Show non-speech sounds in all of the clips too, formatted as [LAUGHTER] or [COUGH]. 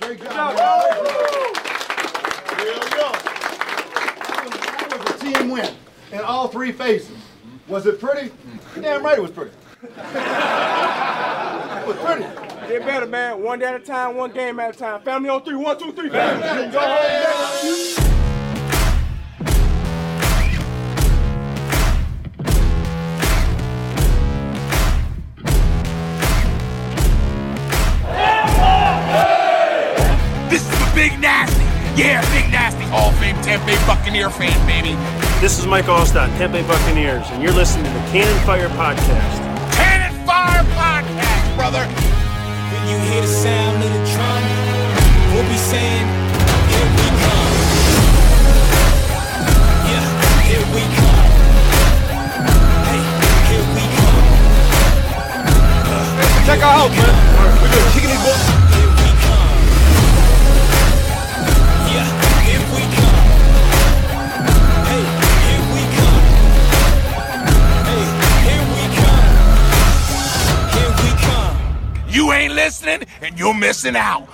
Great job. man. That was a team win in all three phases. Was it pretty? You're damn right it was pretty. [LAUGHS] it was pretty. Get better, man. One day at a time, one game at a time. Family on three. One, two, three. Family. Go ahead. Yeah, Big Nasty Hall of Fame Tampa Bay Buccaneer fan, baby. This is Mike Alstott, Tampa Bay Buccaneers, and you're listening to the Cannon Fire Podcast. Cannon Fire Podcast, brother. When you hear the sound of the drum, we'll be saying, Here we come. Yeah, here we come. Hey, here we come. Uh, Check our house, man. We good. Kicking these boys. You ain't listening, and you're missing out.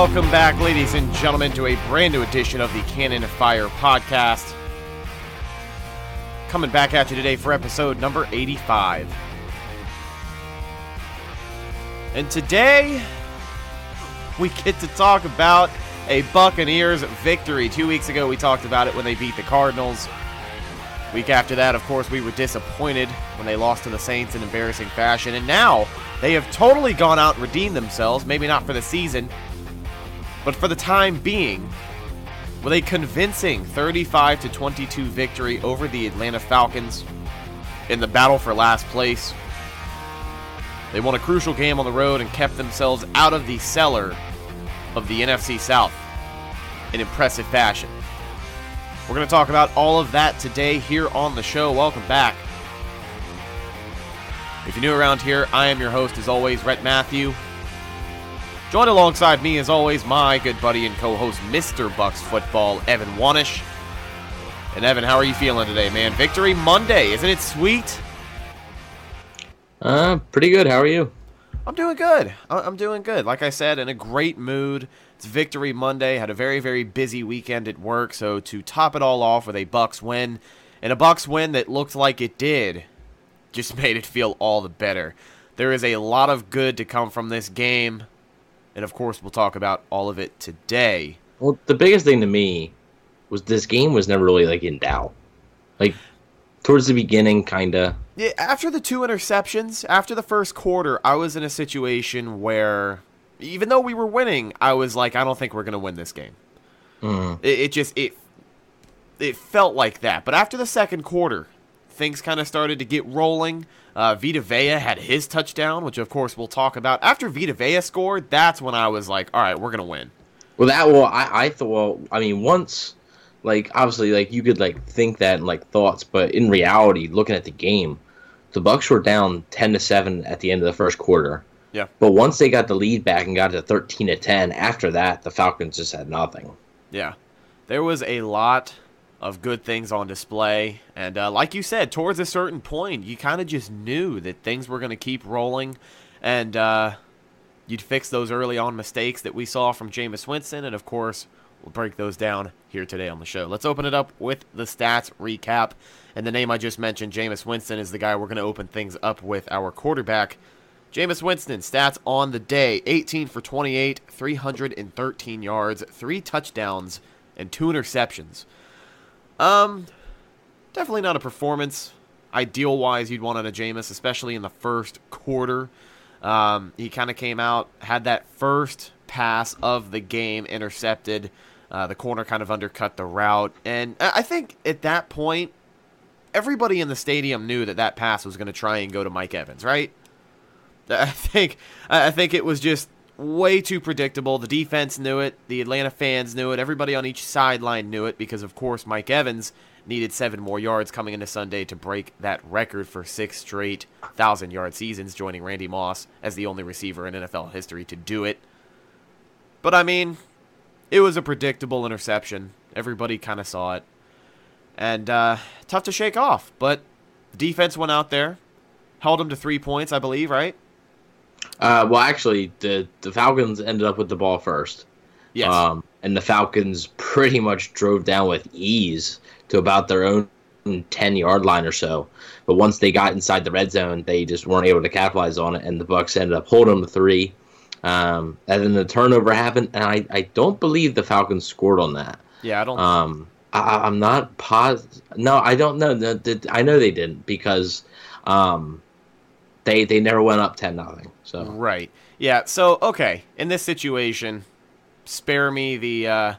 Welcome back, ladies and gentlemen, to a brand new edition of the Cannon of Fire Podcast. Coming back at you today for episode number 85. And today, we get to talk about a Buccaneers victory. Two weeks ago, we talked about it when they beat the Cardinals. Week after that, of course, we were disappointed when they lost to the Saints in embarrassing fashion. And now, they have totally gone out and redeemed themselves, maybe not for the season, but for the time being, with a convincing 35 to 22 victory over the Atlanta Falcons in the battle for last place. They won a crucial game on the road and kept themselves out of the cellar of the NFC South in impressive fashion. We're going to talk about all of that today here on the show. Welcome back. If you're new around here, I am your host, as always, Rhett Matthew. Joined alongside me, as always, my good buddy and co-host, Mr. Bucks Football, Evan Wanish. And Evan, how are you feeling today, man? Victory Monday, isn't it sweet? Uh, pretty good. How are you? I'm doing good. I'm doing good. Like I said, in a great mood. It's Victory Monday. Had a very, very busy weekend at work. So to top it all off with a Bucks win, and a Bucks win that looked like it did, just [LAUGHS] made it feel all the better. There is a lot of good to come from this game, and of course, we'll talk about all of it today. Well, the biggest thing to me was this game was never really like in doubt. Like towards the beginning, kinda. Yeah, after the two interceptions, after the first quarter, I was in a situation where, even though we were winning, I was like, I don't think we're gonna win this game. Mm-hmm. It, it just it it felt like that. But after the second quarter, things kind of started to get rolling. Uh, Vita Vea had his touchdown, which of course we'll talk about. After Vita Vea scored, that's when I was like, all right, we're gonna win. Well, that well, I I thought. Well, I mean, once like obviously like you could like think that in like thoughts, but in reality, looking at the game, the Bucks were down ten to seven at the end of the first quarter. Yeah. But once they got the lead back and got to thirteen to ten, after that, the Falcons just had nothing. Yeah. There was a lot of good things on display. And uh, like you said, towards a certain point, you kind of just knew that things were going to keep rolling. And uh, you'd fix those early on mistakes that we saw from Jameis Winston. And of course, we'll break those down here today on the show. Let's open it up with the stats recap. And the name I just mentioned, Jameis Winston, is the guy we're going to open things up with our quarterback. Jameis Winston, stats on the day 18 for 28, 313 yards, three touchdowns, and two interceptions. Um, definitely not a performance ideal wise you'd want on a Jameis, especially in the first quarter. Um, he kind of came out, had that first pass of the game intercepted. Uh, the corner kind of undercut the route, and I think at that point, everybody in the stadium knew that that pass was going to try and go to Mike Evans, right? [LAUGHS] I think I think it was just way too predictable. The defense knew it, the Atlanta fans knew it, everybody on each sideline knew it because of course Mike Evans needed 7 more yards coming into Sunday to break that record for 6 straight 1000-yard seasons joining Randy Moss as the only receiver in NFL history to do it. But I mean, it was a predictable interception. Everybody kind of saw it. And uh, tough to shake off, but the defense went out there, held him to 3 points, I believe, right? Uh, well, actually, the the Falcons ended up with the ball first. Yes. Um, and the Falcons pretty much drove down with ease to about their own 10 yard line or so. But once they got inside the red zone, they just weren't able to capitalize on it, and the Bucks ended up holding them to three. Um, and then the turnover happened, and I, I don't believe the Falcons scored on that. yeah, I don't Um, I, I'm not positive. No, I don't know. No, I know they didn't because um, they they never went up ten nothing. So Right. Yeah. So okay, in this situation, spare me the uh,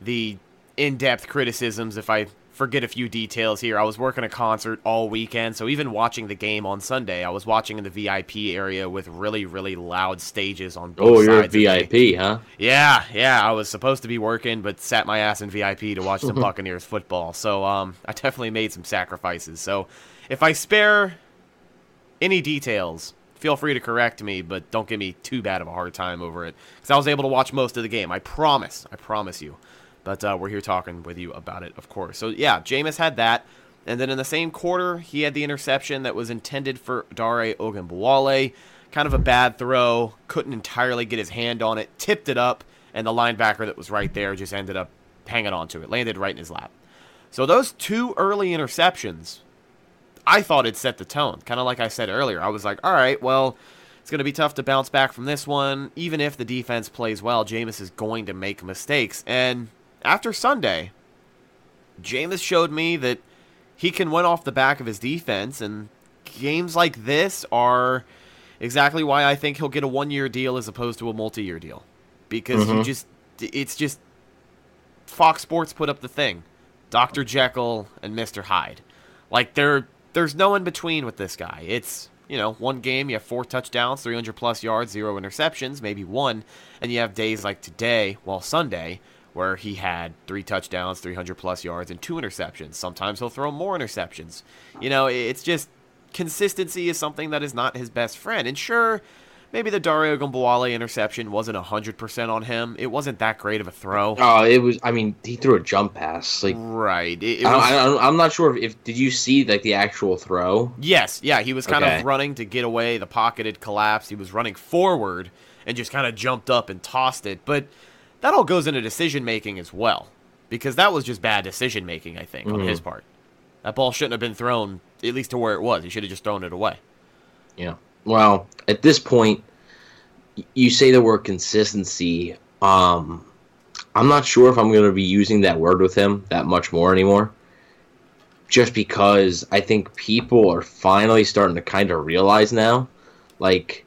the in-depth criticisms if I forget a few details here. I was working a concert all weekend, so even watching the game on Sunday, I was watching in the VIP area with really really loud stages on both oh, you're a sides. of me. VIP, huh? Yeah, yeah. I was supposed to be working, but sat my ass in VIP to watch some [LAUGHS] Buccaneers football. So um, I definitely made some sacrifices. So if I spare any details, feel free to correct me, but don't give me too bad of a hard time over it. Because I was able to watch most of the game. I promise. I promise you. But uh, we're here talking with you about it, of course. So yeah, Jameis had that. And then in the same quarter, he had the interception that was intended for Dare Ogunbowale. Kind of a bad throw. Couldn't entirely get his hand on it. Tipped it up. And the linebacker that was right there just ended up hanging onto it. Landed right in his lap. So those two early interceptions, I thought it set the tone. Kind of like I said earlier. I was like, all right, well, it's going to be tough to bounce back from this one. Even if the defense plays well, Jameis is going to make mistakes. And after Sunday, Jameis showed me that he can win off the back of his defense, and games like this are exactly why I think he'll get a one-year deal as opposed to a multi-year deal, because you mm-hmm. just it's just Fox Sports put up the thing, Doctor Jekyll and Mister Hyde, like there there's no in between with this guy. It's you know one game you have four touchdowns, 300 plus yards, zero interceptions, maybe one, and you have days like today, well Sunday where he had three touchdowns, 300 plus yards, and two interceptions. Sometimes he'll throw more interceptions. You know, it's just consistency is something that is not his best friend. And sure, maybe the Dare Ogunbowale interception wasn't 100% on him. It wasn't that great of a throw. Oh, it was. I mean, he threw a jump pass. Like Right. It, it I, was, I, don't- I'm not sure if, if did you see like the actual throw? Yes, yeah, he was kind Okay. of running to get away. The pocket had collapsed. He was running forward and just kind of jumped up and tossed it. But that all goes into decision making as well, because that was just bad decision making. I think on his mm-hmm. part, that ball shouldn't have been thrown at least to where it was. He should have just thrown it away. Yeah. Well, at this point, you say the word consistency. Um, I'm not sure if I'm going to be using that word with him that much more anymore. Just because I think people are finally starting to kind of realize now, like,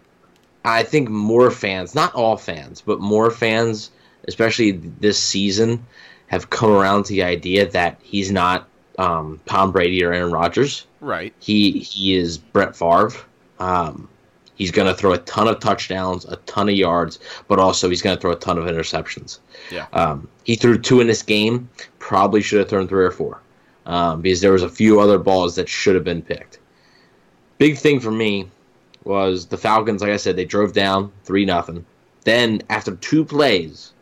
I think more fans, not all fans, but more fans, especially this season, have come around to the idea that he's not um, Tom Brady or Aaron Rodgers. Right. He he is Brett Favre. Um, he's going to throw a ton of touchdowns, a ton of yards, but also he's going to throw a ton of interceptions. Yeah. Um, he threw two in this game. Probably should have thrown three or four um, because there was a few other balls that should have been picked. Big thing for me was the Falcons. Like I said, they drove down three nothing. Then after two plays,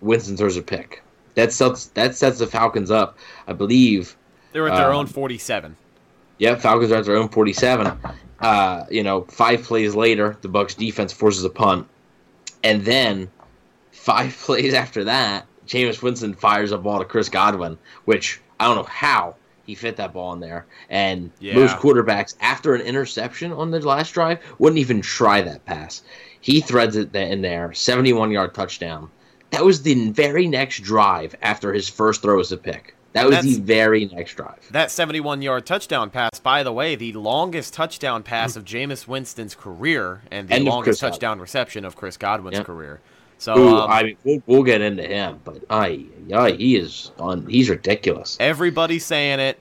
Winston throws a pick. That sets that sets the Falcons up. I believe They were at their Um, own 47. yeah, Falcons are at their own 47. Uh, you know, five plays later, the Bucks defense forces a punt, and then five [LAUGHS] plays after that, Jameis Winston fires a ball to Chris Godwin, which I don't know how he fit that ball in there. And Yeah. most quarterbacks, after an interception on the last drive, wouldn't even try that pass. He threads it in there, 71 yard touchdown. That was the very next drive after his first throw as a pick. That was the very next drive. That 71 yard touchdown pass, by the way, the longest touchdown pass of Jameis Winston's career and the And of longest Chris Godwin. touchdown reception of Chris Godwin's career. So Ooh, um, I mean, we'll, we'll get into him, but I, yeah, he is on. He's ridiculous. everybody's saying it,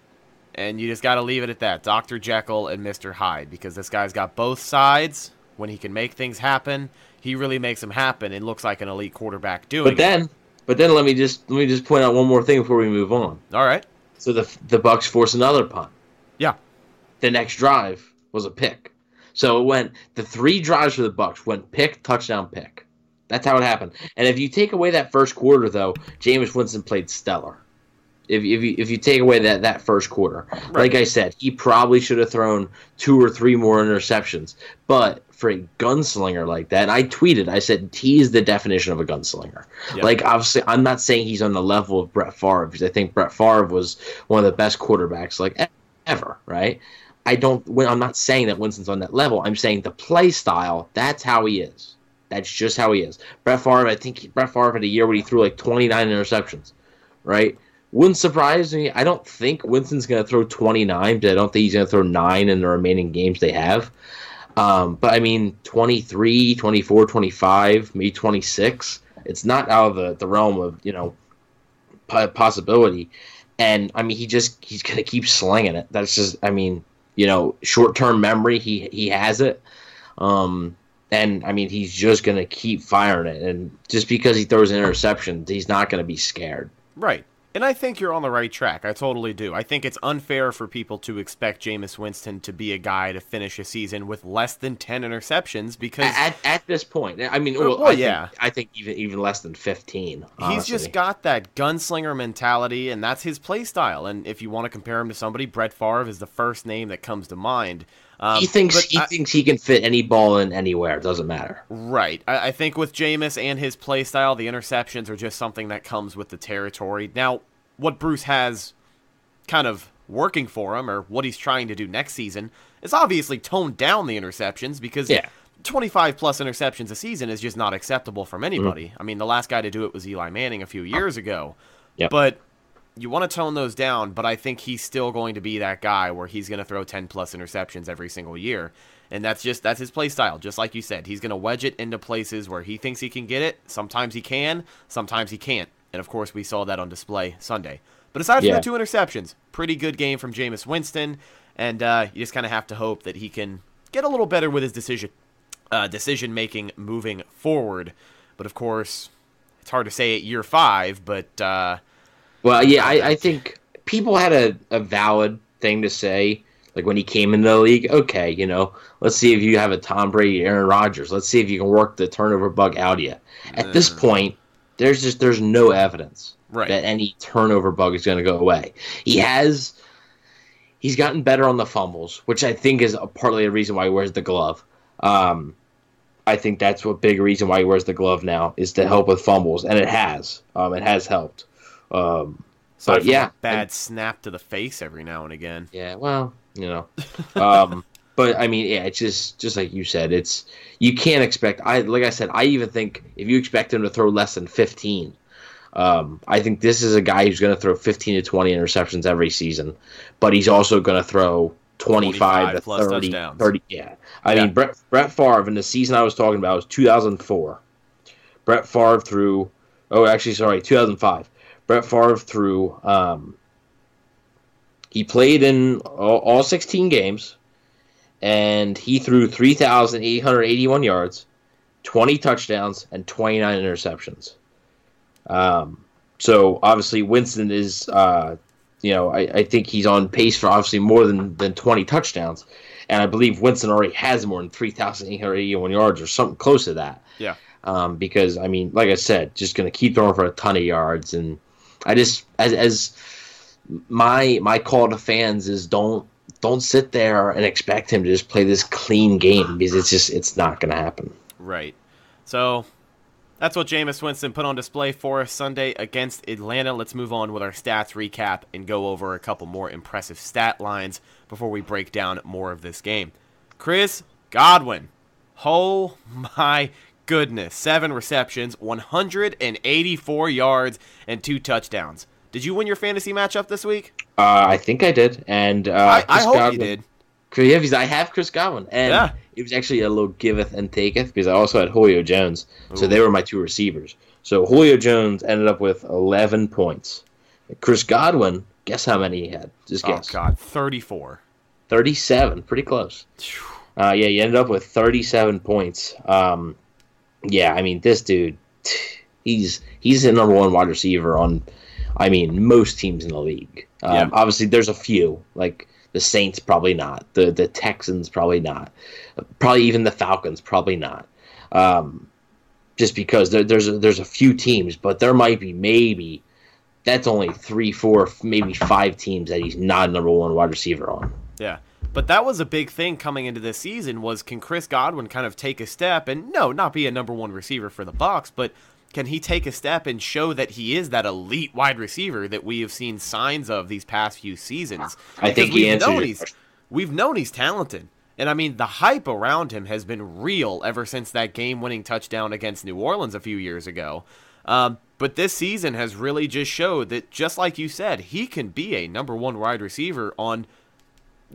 and you just got to leave it at that. Dr. Jekyll and Mr. Hyde, because this guy's got both sides. When he can make things happen, he really makes them happen. It looks like an elite quarterback doing it. But then, but then let me just let me just point out one more thing before we move on. All right. So the the Bucks force another punt. Yeah. The next drive was a pick. So it went the three drives for the Bucks went pick, touchdown, pick. That's how it happened. And if you take away that first quarter, though, Jameis Winston played stellar. If, if you if you take away that that first quarter, like I said, he probably should have thrown two or three more interceptions. But for a gunslinger like that, and I tweeted, I said he is the definition of a gunslinger. Yeah. Like obviously, I'm not saying he's on the level of Brett Favre because I think Brett Favre was one of the best quarterbacks like ever, right? I don't. when- I'm not saying that Winston's on that level. I'm saying the play style. That's how he is. That's just how he is. Brett Favre. I think Brett Favre had a year where he threw like 29 interceptions, right? Wouldn't surprise me. I don't think Winston's going to throw 29, but I don't think he's going to throw nine in the remaining games they have. Um, but I mean, 23, 24, 25, maybe 26. It's not out of the, the realm of, you know, possibility. And I mean, he just, he's going to keep slinging it. That's just, I mean, you know, short term memory, he, he has it. Um, and I mean, he's just going to keep firing it. And just because he throws an interception, he's not going to be scared. Right. And I think you're on the right track. I totally do. I think it's unfair for people to expect Jameis Winston to be a guy to finish a season with less than 10 interceptions because At, at this point, I mean, uh, Well, well, I yeah. think, I think even even less than 15. he's just got that gunslinger mentality, and that's his play style. And if you want to compare him to somebody, Brett Favre is the first name that comes to mind. Um, he thinks he I- thinks he can fit any ball in anywhere. It doesn't matter. Right. I, I think with Jameis and his play style, the interceptions are just something that comes with the territory. Now, what Bruce has kind of working for him, or what he's trying to do next season, is obviously tone down the interceptions because Yeah. 25 plus interceptions a season is just not acceptable from anybody. Mm-hmm. I mean, the last guy to do it was Eli Manning a few years ago. Yep. But you want to tone those down, but I think he's still going to be that guy where he's going to throw 10 plus interceptions every single year. And that's just that's his play style. Just like you said, he's going to wedge it into places where he thinks he can get it. Sometimes he can, sometimes he can't. And of course, we saw that on display Sunday. But aside from the two interceptions, pretty good game from Jameis Winston, and uh, you just kind of have to hope that he can get a little better with his decision uh, decision making moving forward. But of course, it's hard to say at year five. But uh, Well, yeah, I, I think people had a, a valid thing to say. Like when he came into the league, okay, you know, let's see if you have a Tom Brady, Aaron Rodgers. Let's see if you can work the turnover bug out of you. At this point, there's just there's no evidence Right. that any turnover bug is going to go away. He has he's gotten better on the fumbles, which I think is a, partly a reason why he wears the glove. Um, I think that's what big reason why he wears the glove now is to help with fumbles, and it has. Um, it has helped. Um, from yeah, a bad and- snap to the face every now and again. yeah, well, you know, [LAUGHS] um, but I mean, yeah, it's just just like you said, it's you can't expect. I like I said, I even think if you expect him to throw less than fifteen, um, I think this is a guy who's going to throw fifteen to twenty interceptions every season, but he's also going to throw. 25, 25 to plus 30, touchdowns. 30 yeah i Yeah. mean brett, brett Favre in the season i was talking about was 2004 brett Favre threw oh actually sorry 2005 brett Favre threw um, he played in all, all 16 games, and he threw 3,881 yards, 20 touchdowns, and 29 interceptions. Um, so obviously Winston is, uh, you know, I, I think he's on pace for obviously more than, than 20 touchdowns, and I believe Winston already has more than 3,881 yards or something close to that. Yeah. Um, because I mean, like I said, just going to keep throwing for a ton of yards, and I just as as my my call to fans is don't don't sit there and expect him to just play this clean game because it's just it's not going to happen. Right. So that's what Jameis Winston put on display for us Sunday against Atlanta. Let's move on with our stats recap and go over a couple more impressive stat lines before we break down more of this game. Chris Godwin. Oh my goodness. Seven receptions, 184 yards, and two touchdowns. Did you win your fantasy matchup this week? Uh, I think I did, and uh, I, I hope Godwin, you did. Yeah, because I have Chris Godwin, and Yeah. it was actually a little giveth and taketh because I also had Julio Jones, so they were my two receivers. So Julio Jones ended up with 11 points. Chris Godwin, guess how many he had? Just guess. Oh. God, 34. 37, pretty close. Uh, yeah, you ended up with 37 points. Um, yeah, I mean, this dude, he's he's the number one wide receiver on, I mean, most teams in the league. Um, Yeah. Obviously, there's a few like the Saints, probably not. The the Texans, probably not. Probably even the Falcons, probably not. Um, just because there, there's a, there's a few teams, but there might be maybe that's only three, four, maybe five teams that he's not number one wide receiver on. Yeah. But that was a big thing coming into this season was can Chris Godwin kind of take a step and no, not be a number one receiver for the Bucks, but can he take a step and show that he is that elite wide receiver that we have seen signs of these past few seasons? I think Because he answered known he's, we've known he's talented. And I mean, the hype around him has been real ever since that game winning touchdown against New Orleans a few years ago. Um, but this season has really just showed that, just like you said, he can be a number one wide receiver on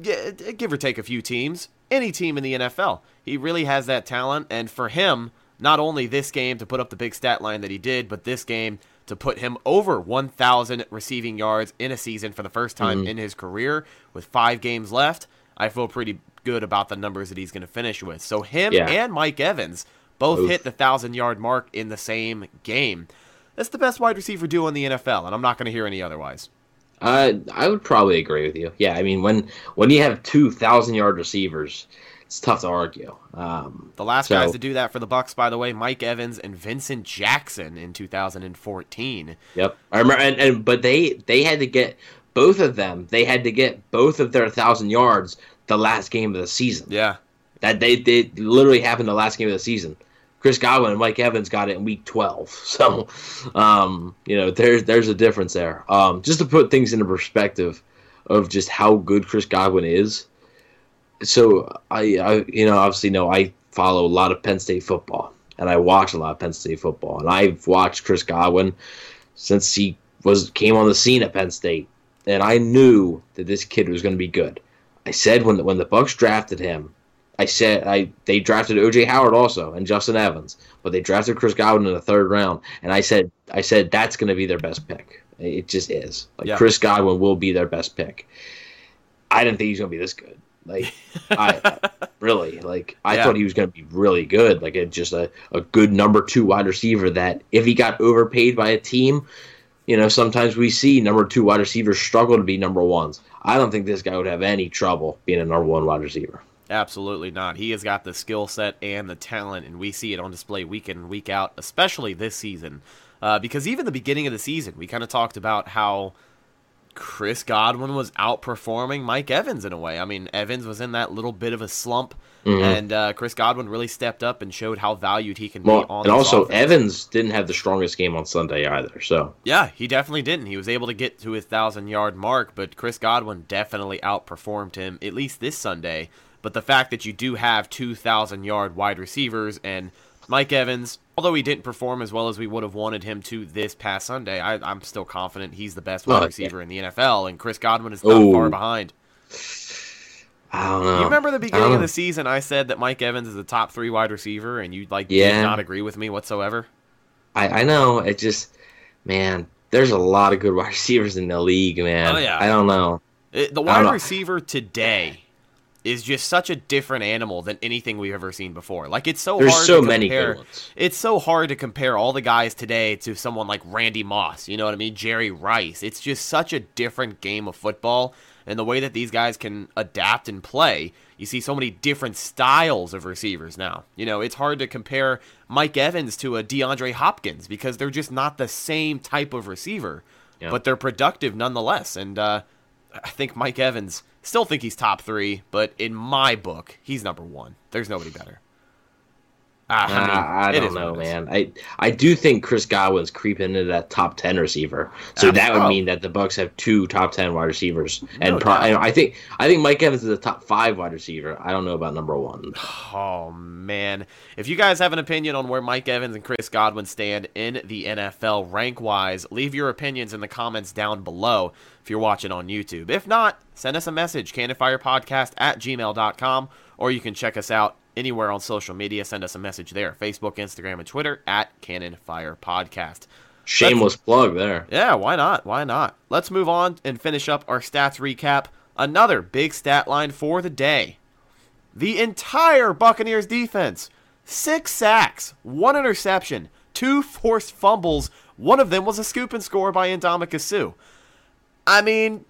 give or take a few teams, any team in the NFL. He really has that talent, and for him, not only this game to put up the big stat line that he did, but this game to put him over 1,000 receiving yards in a season for the first time mm-hmm. in his career with five games left. I feel pretty good about the numbers that he's going to finish with. So him Yeah. and Mike Evans both Oof. hit the thousand yard mark in the same game. That's the best wide receiver duo in the NFL, and I'm not going to hear any otherwise. Uh, I would probably agree with you. Yeah, I mean when when you have two thousand yard receivers, it's tough to argue. Um, The last So- guys to do that for the Bucks, by the way, Mike Evans and Vincent Jackson in 2014. yep, I remember. And, and but they they had to get both of them. They had to get both of their thousand yards the last game of the season. Yeah, That they they literally happened the last game of the season. Chris Godwin and Mike Evans got it in week twelve. [LAUGHS] So, um, you know, there's there's a difference there. Um, just to put things into perspective of just how good Chris Godwin is. So I, I you know obviously know I follow a lot of Penn State football and I watch a lot of Penn State football and I've watched Chris Godwin since he was came on the scene at Penn State and I knew that this kid was going to be good. I said when the, when the Bucks drafted him, I said I they drafted OJ Howard also and Justin Evans, but they drafted Chris Godwin in the third round, and I said I said that's going to be their best pick. It just is. Like Yeah. Chris Godwin will be their best pick. I didn't think he was going to be this good. Like I [LAUGHS] really like I Yeah. thought he was going to be really good. Like a, just a a good number two wide receiver that if he got overpaid by a team. You know, sometimes we see number two wide receivers struggle to be number ones. I don't think this guy would have any trouble being a number one wide receiver. Absolutely not. He has got the skill set and the talent, and we see it on display week in and week out, especially this season. Uh, because even the beginning of the season, we kind of talked about how Chris Godwin was outperforming Mike Evans in a way. I mean, Evans was in that little bit of a slump, and uh, Chris Godwin really stepped up and showed how valued he can Well, be on and also offense. Evans didn't have the strongest game on Sunday either. So Yeah, he definitely didn't. He was able to get to his thousand yard mark, but Chris Godwin definitely outperformed him, at least this Sunday. But the fact that you do have two thousand yard wide receivers and Mike Evans, although he didn't perform as well as we would have wanted him to this past Sunday, I, I'm still confident he's the best wide Oh, yeah. receiver in the NFL, and Chris Godwin is not Oh. far behind. I don't know. You remember the beginning of the season? I said that Mike Evans is the top three wide receiver, and you like did not agree with me whatsoever. I, I know. It just, man, there's a lot of good [LAUGHS] wide receivers in the league, man. Oh, yeah. I don't know. It, the don't wide know. receiver today is just such a different animal than anything we've ever seen before. Like it's so There's hard so to many compare. good ones. It's so hard to compare all the guys today to someone like Randy Moss. You know what I mean? Jerry Rice. It's just such a different game of football, and the way that these guys can adapt and play. You see so many different styles of receivers now. You know, it's hard to compare Mike Evans to a DeAndre Hopkins because they're just not the same type of receiver, Yeah. but they're productive nonetheless. And uh, I think Mike Evans still think he's top three, but in my book, he's number one. There's nobody better. Ah, I mean, I, I don't know, what it is. man. I I do think Chris Godwin's creeping into that top ten receiver, so that would Oh. mean that the Bucks have two top ten wide receivers, and No pro- and I think I think Mike Evans is a top five wide receiver. I don't know about number one. Oh man! If you guys have an opinion on where Mike Evans and Chris Godwin stand in the NFL rank wise, leave your opinions in the comments down below if you're watching on YouTube. If not, send us a message, cannonfirepodcast at gmail.com, or you can check us out anywhere on social media. Send us a message there Facebook, Instagram, and Twitter at Cannon Fire Podcast. Shameless plug there. Yeah, why not? Why not? Let's move on and finish up our stats recap. Another big stat line for the day. The entire Buccaneers defense. Six sacks, one interception, two forced fumbles. One of them was a scoop and score by Ndamukong Suh. I mean,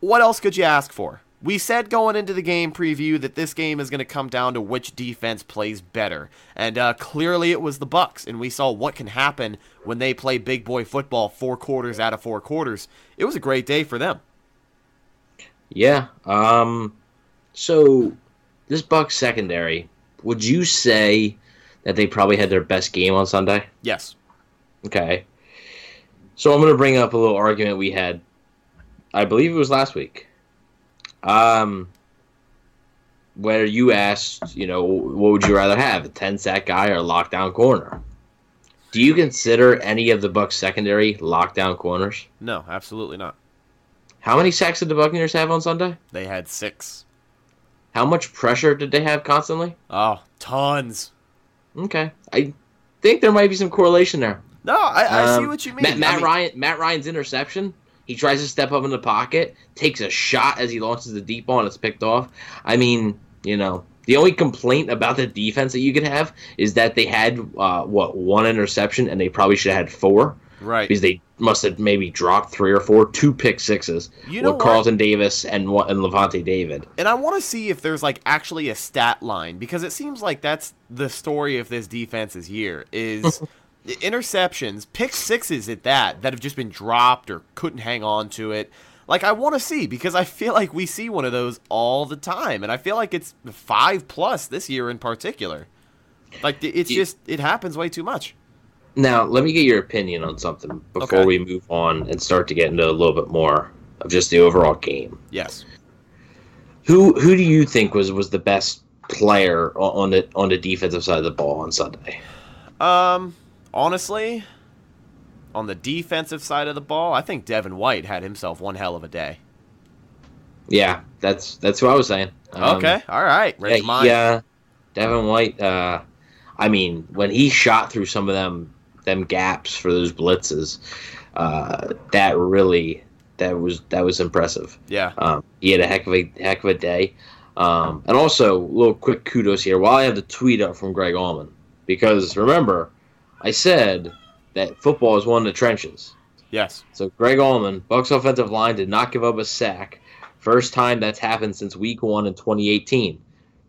what else could you ask for? We said going into the game preview that this game is going to come down to which defense plays better, and uh, clearly it was the Bucks. And we saw what can happen when they play big boy football four quarters out of four quarters. It was a great day for them. Yeah. Um. So this Bucks secondary, would you say that they probably had their best game on Sunday? Yes. Okay. So I'm going to bring up a little argument we had. I believe it was last week. Um, where you asked, you know, what would you rather have, a 10 sack guy or a lockdown corner? Do you consider any of the Bucks secondary lockdown corners? No, absolutely not. How many sacks did the Buccaneers have on Sunday? They had six. How much pressure did they have constantly? Oh, tons. Okay, I think there might be some correlation there. No, I, I see Um, what you mean. Matt, Matt I mean, Ryan, Matt Ryan's interception. He tries to step up in the pocket, takes a shot as he launches the deep ball, and it's picked off. I mean, you know, the only complaint about the defense that you could have is that they had uh, what one interception, and they probably should have had four Right. because they must have maybe dropped three or four, two pick sixes You know with what? Carlton Davis and what and Lavonte David. And I want to see if there's like actually a stat line because it seems like that's the story of this defense's year is [LAUGHS] interceptions, pick sixes at that that have just been dropped or couldn't hang on to it. Like I want to see because I feel like we see one of those all the time and I feel like it's 5 plus this year in particular. Like it's just it happens way too much. Now, let me get your opinion on something before Okay. we move on and start to get into a little bit more of just the overall game. Yes. Who who do you think was was the best player on the on the defensive side of the ball on Sunday? Um honestly, on the defensive side of the ball, I think Devin White had himself one hell of a day. Yeah, that's that's what I was saying. Um, okay, all right. Read Yeah, your mind. yeah. Devin White. Uh, I mean, when he shot through some of them them gaps for those blitzes, uh, that really that was that was impressive. Yeah. Um, he had a heck of a heck of a day. Um, and also, a little quick kudos here. While I have the tweet up from Greg Auman, because remember, I said that football is one of the trenches. Yes. So Greg Auman, Bucks offensive line did not give up a sack. First time that's happened since Week One in 2018.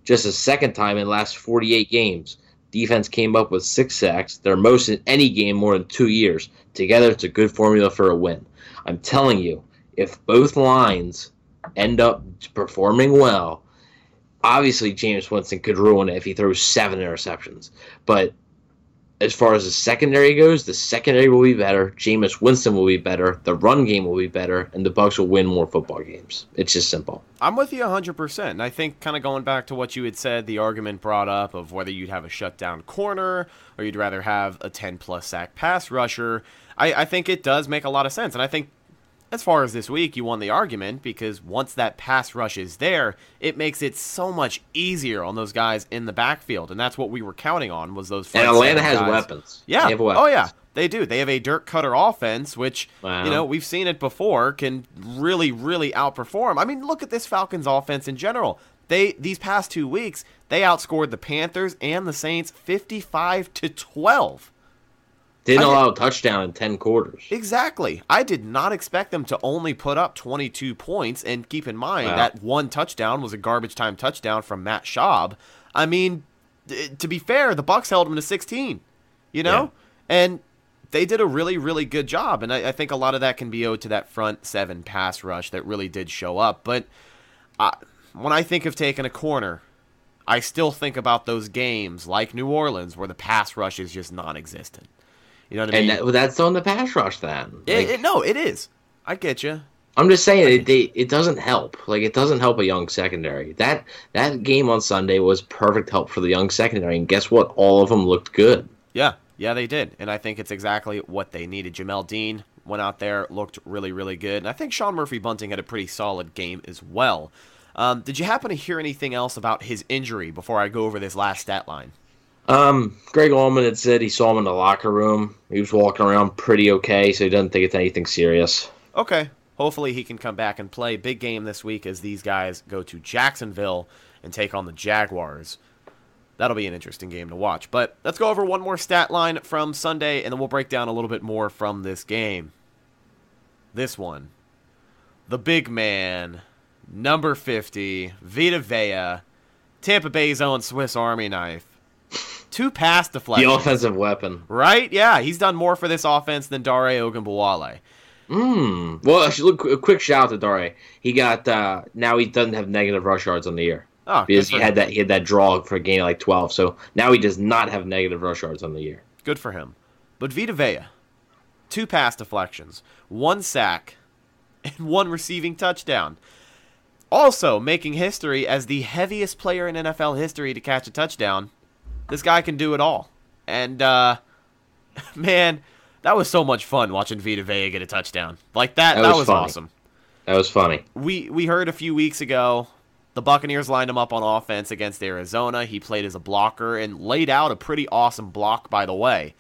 Just a second time in the last 48 games. Defense came up with six sacks, their most in any game more than two years. Together, it's a good formula for a win. I'm telling you, if both lines end up performing well, obviously James Winston could ruin it if he throws seven interceptions. But as far as the secondary goes, the secondary will be better. Jameis Winston will be better. The run game will be better, and the Bucks will win more football games. It's just simple. I'm with you 100%. And I think, kind of going back to what you had said, the argument brought up of whether you'd have a shutdown corner or you'd rather have a 10 plus sack pass rusher, I, I think it does make a lot of sense. And I think as far as this week, you won the argument because once that pass rush is there, it makes it so much easier on those guys in the backfield. And that's what we were counting on was those And Atlanta has guys. weapons. Yeah. They have weapons. Oh yeah, they do. They have a Dirk Koetter offense, which Wow. you know we've seen it before, can really, really outperform. I mean, look at this Falcons offense in general. They these past two weeks they outscored the Panthers and the Saints fifty-five to twelve. Didn't I- allow a touchdown in 10 quarters. Exactly. I did not expect them to only put up 22 points. And keep in mind Wow. that one touchdown was a garbage time touchdown from Matt Schaub. I mean, to be fair, the Bucks held them to 16. You know, and they did a really, really good job. And I, I think a lot of that can be owed to that front seven pass rush that really did show up. But uh, when I think of taking a corner, I still think about those games like New Orleans where the pass rush is just non-existent. You know what I And mean? that, well, that's on the pass rush then. It- Like, it- no, it is. I get you. I'm just saying it, they, it doesn't help. Like it doesn't help a young secondary. That that game on Sunday was perfect help for the young secondary, and guess what? All of them looked good. Yeah, yeah, they did, and I think it's exactly what they needed. Jamel Dean went out there, looked really, really good, and I think Sean Murphy Bunting had a pretty solid game as well. Um, did you happen to hear anything else about his injury before I go over this last stat line? Um, Greg Auman had said he saw him in the locker room. He was walking around pretty okay, so he doesn't think it's anything serious. Okay, hopefully he can come back and play. Big game this week as these guys go to Jacksonville and take on the Jaguars. That'll be an interesting game to watch. But let's go over one more stat line from Sunday, and then we'll break down a little bit more from this game. This one. The big man, number 50, Vita Vea, Tampa Bay's own Swiss Army knife. Two pass deflections. The offensive weapon. Right? Yeah, he's done more for this offense than Dare Ogunbowale. Hmm. Well, should look a quick shout out to Dare. He got uh now he doesn't have negative rush yards on the year. Oh, because he had him. that he had that draw for a gain of like twelve. So now he does not have negative rush yards on the year. Good for him. But Vita Vea, two pass deflections, one sack, [LAUGHS] and one receiving touchdown. Also making history as the heaviest player in NFL history to catch a touchdown. This guy can do it all. And, uh, [LAUGHS] man, that was so much fun watching Vita Vea get a touchdown. Like that, That that, was was, awesome. That was funny. we we heard a few weeks ago the Buccaneers lined him up on offense against Arizona. He played as a blocker and laid out a pretty awesome block, by the way.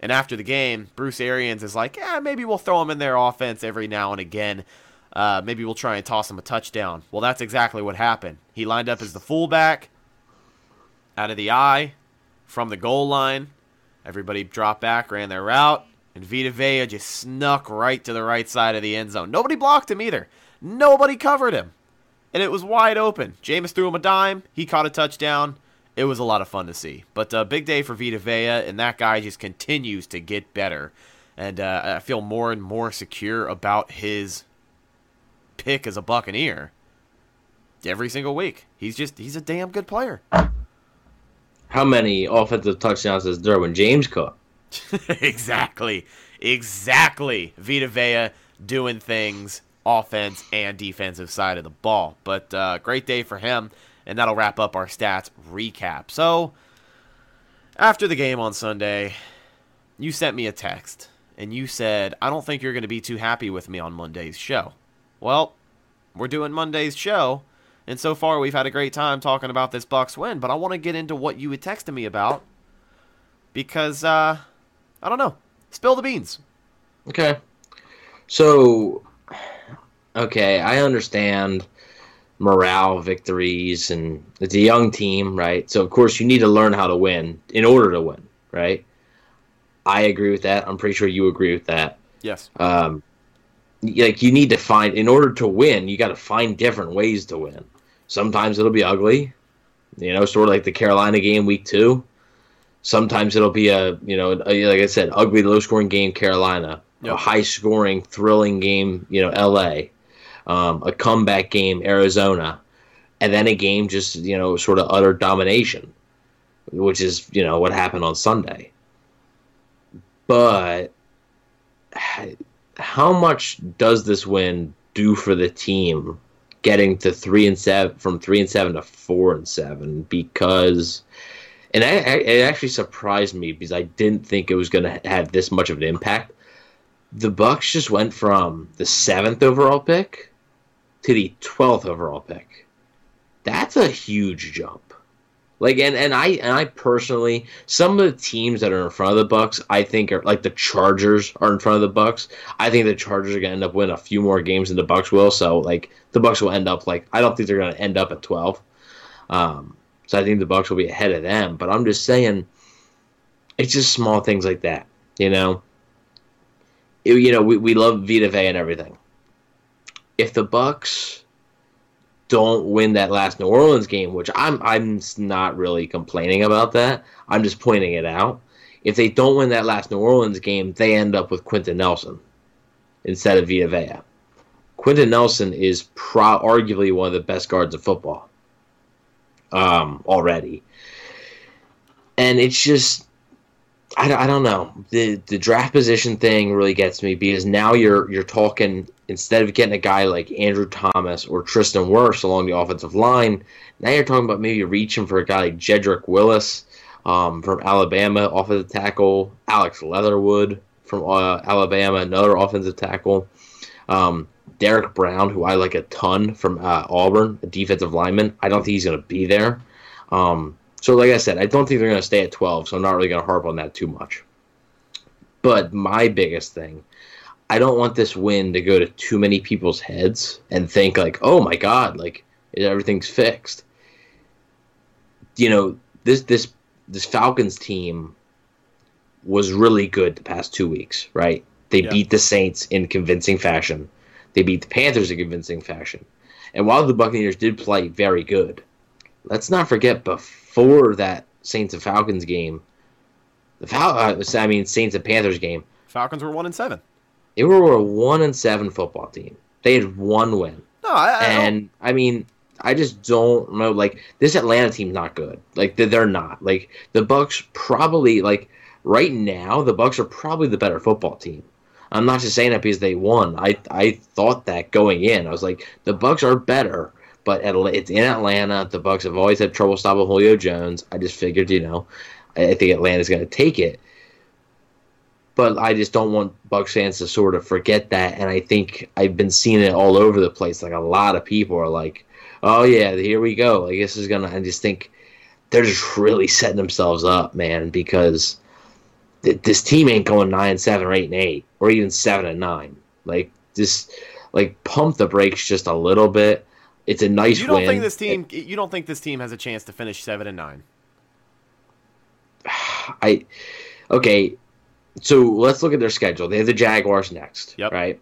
And after the game, Bruce Arians is like, "Yeah, maybe we'll throw him in their offense every now and again. Uh, maybe we'll try and toss him a touchdown." Well, that's exactly what happened. He lined up as the fullback, out of the eye, from the goal line. Everybody dropped back, ran their route, and Vita Vea just snuck right to the right side of the end zone. Nobody blocked him either. Nobody covered him. And it was wide open. Jameis threw him a dime. He caught a touchdown. It was a lot of fun to see. But uh, big day for Vita Vea, and that guy just continues to get better. And uh, I feel more and more secure about his pick as a Buccaneer every single week. He's just, he's a damn good player. How many offensive touchdowns does Derwin James caught? exactly. Exactly. Vita Vea doing things offense and defensive side of the ball. But uh, great day for him, and that'll wrap up our stats recap. So, after the game on Sunday, you sent me a text, and you said, I don't think you're going to be too happy with me on Monday's show. Well, we're doing Monday's show, and so far we've had a great time talking about this Bucks win, but I want to get into what you had texted me about because uh I don't know. Spill the beans. Okay. So, okay, I understand morale victories and it's a young team, right? So, of course, you need to learn how to win in order to win, right? I agree with that. I'm pretty sure you agree with that. Yes. Um, like, you need to find, in order to win, you got to find different ways to win. Sometimes it'll be ugly, you know, sort of like the Carolina game week two. Sometimes it'll be a, you know, a, like I said, ugly, low scoring game, Carolina. A Yep. high scoring, thrilling game, you know, LA. Um, a comeback game, Arizona. And then a game just, you know, sort of utter domination, which is, you know, what happened on Sunday. But [SIGHS] how much does this win do for the team getting to three and seven from three and seven to four and seven? Because and I, I, it actually surprised me because I didn't think it was going to have this much of an impact. The Bucks just went from the seventh overall pick to the twelfth overall pick. That's a huge jump. Like and, and I and I personally some of the teams that are in front of the Bucks I think are like the Chargers are in front of the Bucks. I think the Chargers are gonna end up winning a few more games than the Bucks will. So like the Bucks will end up like I don't think they're gonna end up at twelve. Um, so I think the Bucks will be ahead of them. But I'm just saying, it's just small things like that. You know, It- you know we, we love Vita Vea and everything. If the Bucks don't win that last New Orleans game, which I'm I'm not really complaining about that. I'm just pointing it out. If they don't win that last New Orleans game, they end up with Quenton Nelson instead of Vita Vea. Quenton Nelson is pro- arguably one of the best guards of football. um, already, and it's just I, I don't know the the draft position thing really gets me because now you're you're talking instead of getting a guy like Andrew Thomas or Tristan Wirfs along the offensive line, now you're talking about maybe reaching for a guy like Jedrick Willis um, from Alabama, offensive tackle, Alex Leatherwood from uh, Alabama, another offensive tackle. Um, Derrick Brown, who I like a ton from uh, Auburn, a defensive lineman. I don't think he's going to be there. Um, so, like I said, I don't think they're going to stay at 12, so I'm not really going to harp on that too much. But my biggest thing, I don't want this win to go to too many people's heads and think, like, oh my God, like, everything's fixed. You know, this, this, this Falcons team was really good the past two weeks, right? They Yeah. beat the Saints in convincing fashion. They beat the Panthers in convincing fashion. And while the Buccaneers did play very good, let's not forget before that Saints and Falcons game, the Fal- uh, I mean Saints and Panthers game, Falcons were one and seven. They were a one and seven football team. They had one win, No, I, I don't- and I mean, I just don't know. Like this Atlanta team's not good. Like they're- they're not. Like the Bucks probably like right now the Bucks are probably the better football team. I'm not just saying that because they won. I I thought that going in. I was like the Bucks are better, but it's in Atlanta. The Bucks have always had trouble stopping Julio Jones. I just figured, you know, I I think Atlanta's going to take it. But I just don't want Bucks fans to sort of forget that. And I think I've been seeing it all over the place. Like a lot of people are like, "Oh yeah, here we go." Like this is gonna. I just think they're just really setting themselves up, man, because th- this team ain't going nine seven or eight and eight or even seven and nine. Like just like pump the brakes just a little bit. It's a nice you don't win. think this team? You don't think this team has a chance to finish seven and nine? [SIGHS] I okay. So let's look at their schedule. They have the Jaguars next. Yep. Right.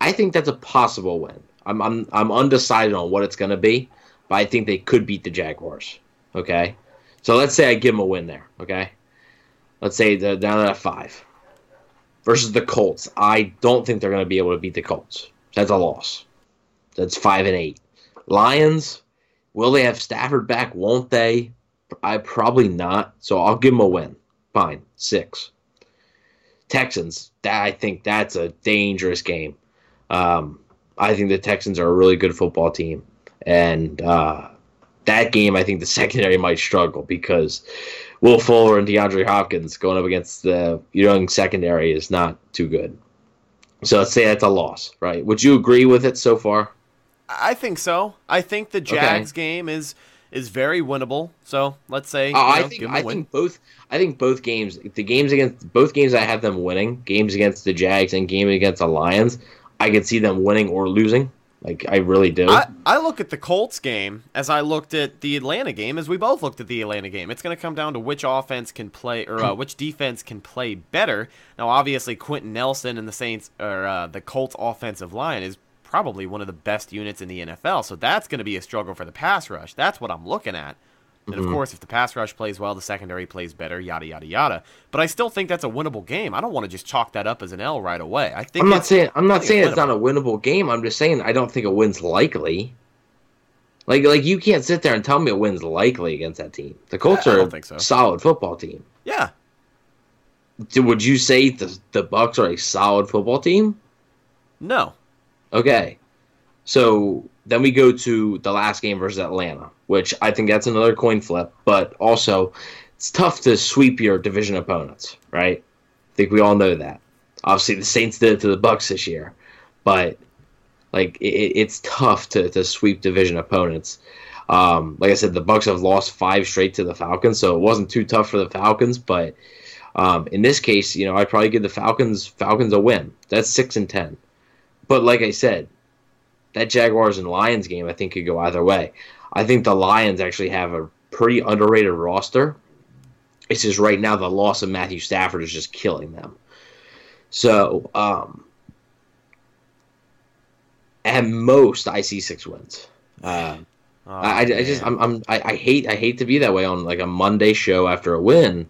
I think that's a possible win. I'm I'm I'm undecided on what it's going to be, but I think they could beat the Jaguars. Okay. So let's say I give them a win there. Okay. Let's say they're down at five versus the Colts. I don't think they're going to be able to beat the Colts. That's a loss. That's five and eight. Lions. Will they have Stafford back? Won't they? I probably not. So I'll give them a win. Fine, six. Texans. That I think that's a dangerous game. Um, I think the Texans are a really good football team, and uh, that game I think the [LAUGHS] secondary might struggle because Will Fuller and DeAndre Hopkins going up against the young secondary is not too good. So let's say that's a loss, right? Would you agree with it so far? I think so. I think the Jags game is is very winnable. So let's say Uh, you I know, think give 'em a I win. think both I think both games the games against both games I have them winning games against the Jags and game against the Lions I could see them winning or losing like I really do I, I look at the Colts game as I looked at the Atlanta game, as we both looked at the Atlanta game. It's going to come down to which offense can play or uh, which defense can play better. Now, obviously, Quenton Nelson and the Saints or uh, the Colts offensive line is probably one of the best units in the NFL. So that's going to be a struggle for the pass rush. That's what I'm looking at. And Mm-hmm. of course, if the pass rush plays well, the secondary plays better, yada yada yada. But I still think that's a winnable game. I don't want to just chalk that up as an L right away. I think I'm not saying I'm not saying it's it's not a winnable game I'm just saying I don't think a win's likely like like you can't sit there and tell me a win's likely against that team the Colts I are a so. solid football team yeah. Would you say the the Bucks are a solid football team No. Okay. So then we go to the last game versus Atlanta, which I think that's another coin flip, but also it's tough to sweep your division opponents, right? I think we all know that. Obviously, the Saints did it to the Bucks this year, but like it, it's tough to, to sweep division opponents. Um, like I said, the Bucks have lost five straight to the Falcons, so it wasn't too tough for the Falcons. But um, in this case, you know, I'd probably give the Falcons Falcons a win. That's six and ten. But like I said, that Jaguars and Lions game I think could go either way. I think the Lions actually have a pretty underrated roster. It's just right now the loss of Matthew Stafford is just killing them. So, um, at most, I see six wins. Uh, Oh, I, I, just. I'm, I'm I, I hate I hate to be that way on like a Monday show after a win,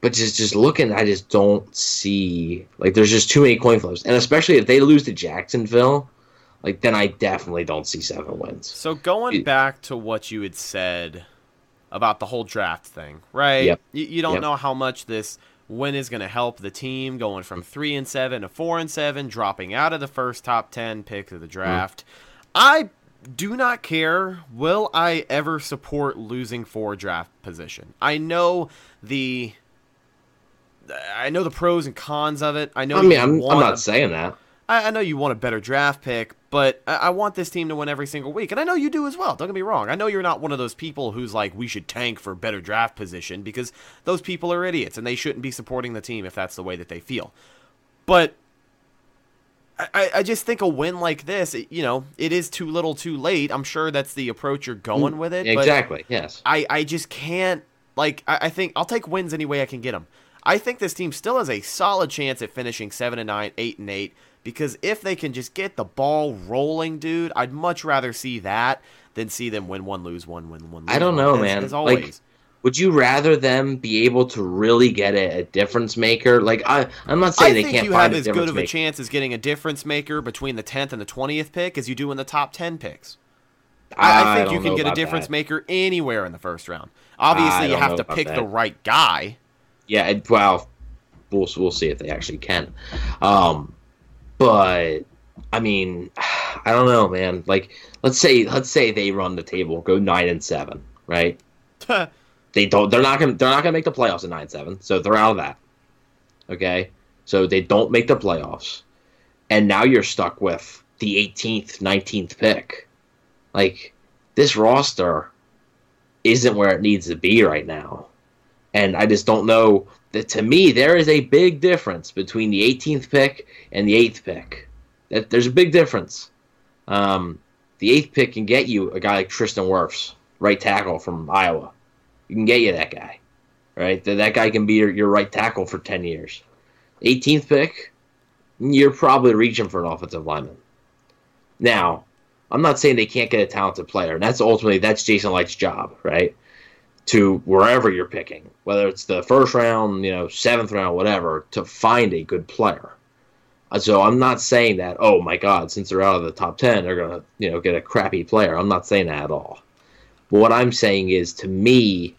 but just just looking, I just don't see like there's just too many coin flips, and especially if they lose to Jacksonville, like then I definitely don't see seven wins. So going It- back to what you had said about the whole draft thing, right? Yep. You, you don't Yep. know how much this win is going to help the team going from three and seven to four and seven, dropping out of the first top ten pick of the mm-hmm. draft. I do not care. Will I ever support losing for draft position? I know the. I know the pros and cons of it. I know. I mean, I'm, I'm not a- saying that. I, I know you want a better draft pick, but I, I want this team to win every single week, and I know you do as well. Don't get me wrong. I know you're not one of those people who's like, we should tank for better draft position because those people are idiots and they shouldn't be supporting the team if that's the way that they feel. But I- I, just think a win like this, it- you know, it is too little, too late. I'm sure that's the approach you're going mm, with it. but- Exactly. Yes. I, I just can't like I, I think I'll take wins any way I can get them. I think this team still has a solid chance at finishing seven and nine, eight and eight, because if they can just get the ball rolling, dude, I'd much rather see that than see them win one, lose one, win one. Lose I don't one, know, as, man. As always. Like, would you rather them be able to really get a, a difference maker? Like, I, I'm not saying I they can't I think you have a as good of a maker. chance as getting a difference maker between the tenth and the twentieth pick as you do in the top ten picks. I, I think you don't can get a difference that. maker anywhere in the first round. Obviously, I you have to pick the that. right guy. Yeah, it, well, we'll we'll see if they actually can. Um, but I mean, [SIGHS] I don't know, man. Like, let's say let's say they run the table, go nine and seven, right? [LAUGHS] They don't. They're not gonna. They're not gonna make the playoffs at nine and seven, so they're out of that. Okay, so they don't make the playoffs, and now you're stuck with the 18th, 19th pick. Like this roster isn't where it needs to be right now. And I just don't know that to me there is a big difference between the 18th pick and the 8th pick. That there's a big difference. Um, the 8th pick can get you a guy like Tristan Wirfs, right tackle from Iowa. You can get you that guy. Right? That that guy can be your, your right tackle for 10 years. 18th pick, you're probably reaching for an offensive lineman. Now, I'm not saying they can't get a talented player. And that's ultimately that's Jason Licht's job, right? To wherever you're picking, whether it's the first round, you know, seventh round, whatever, to find a good player. Uh, So I'm not saying that, oh my God, since they're out of the top ten, they're gonna, you know, get a crappy player. I'm not saying that at all. But what I'm saying is to me,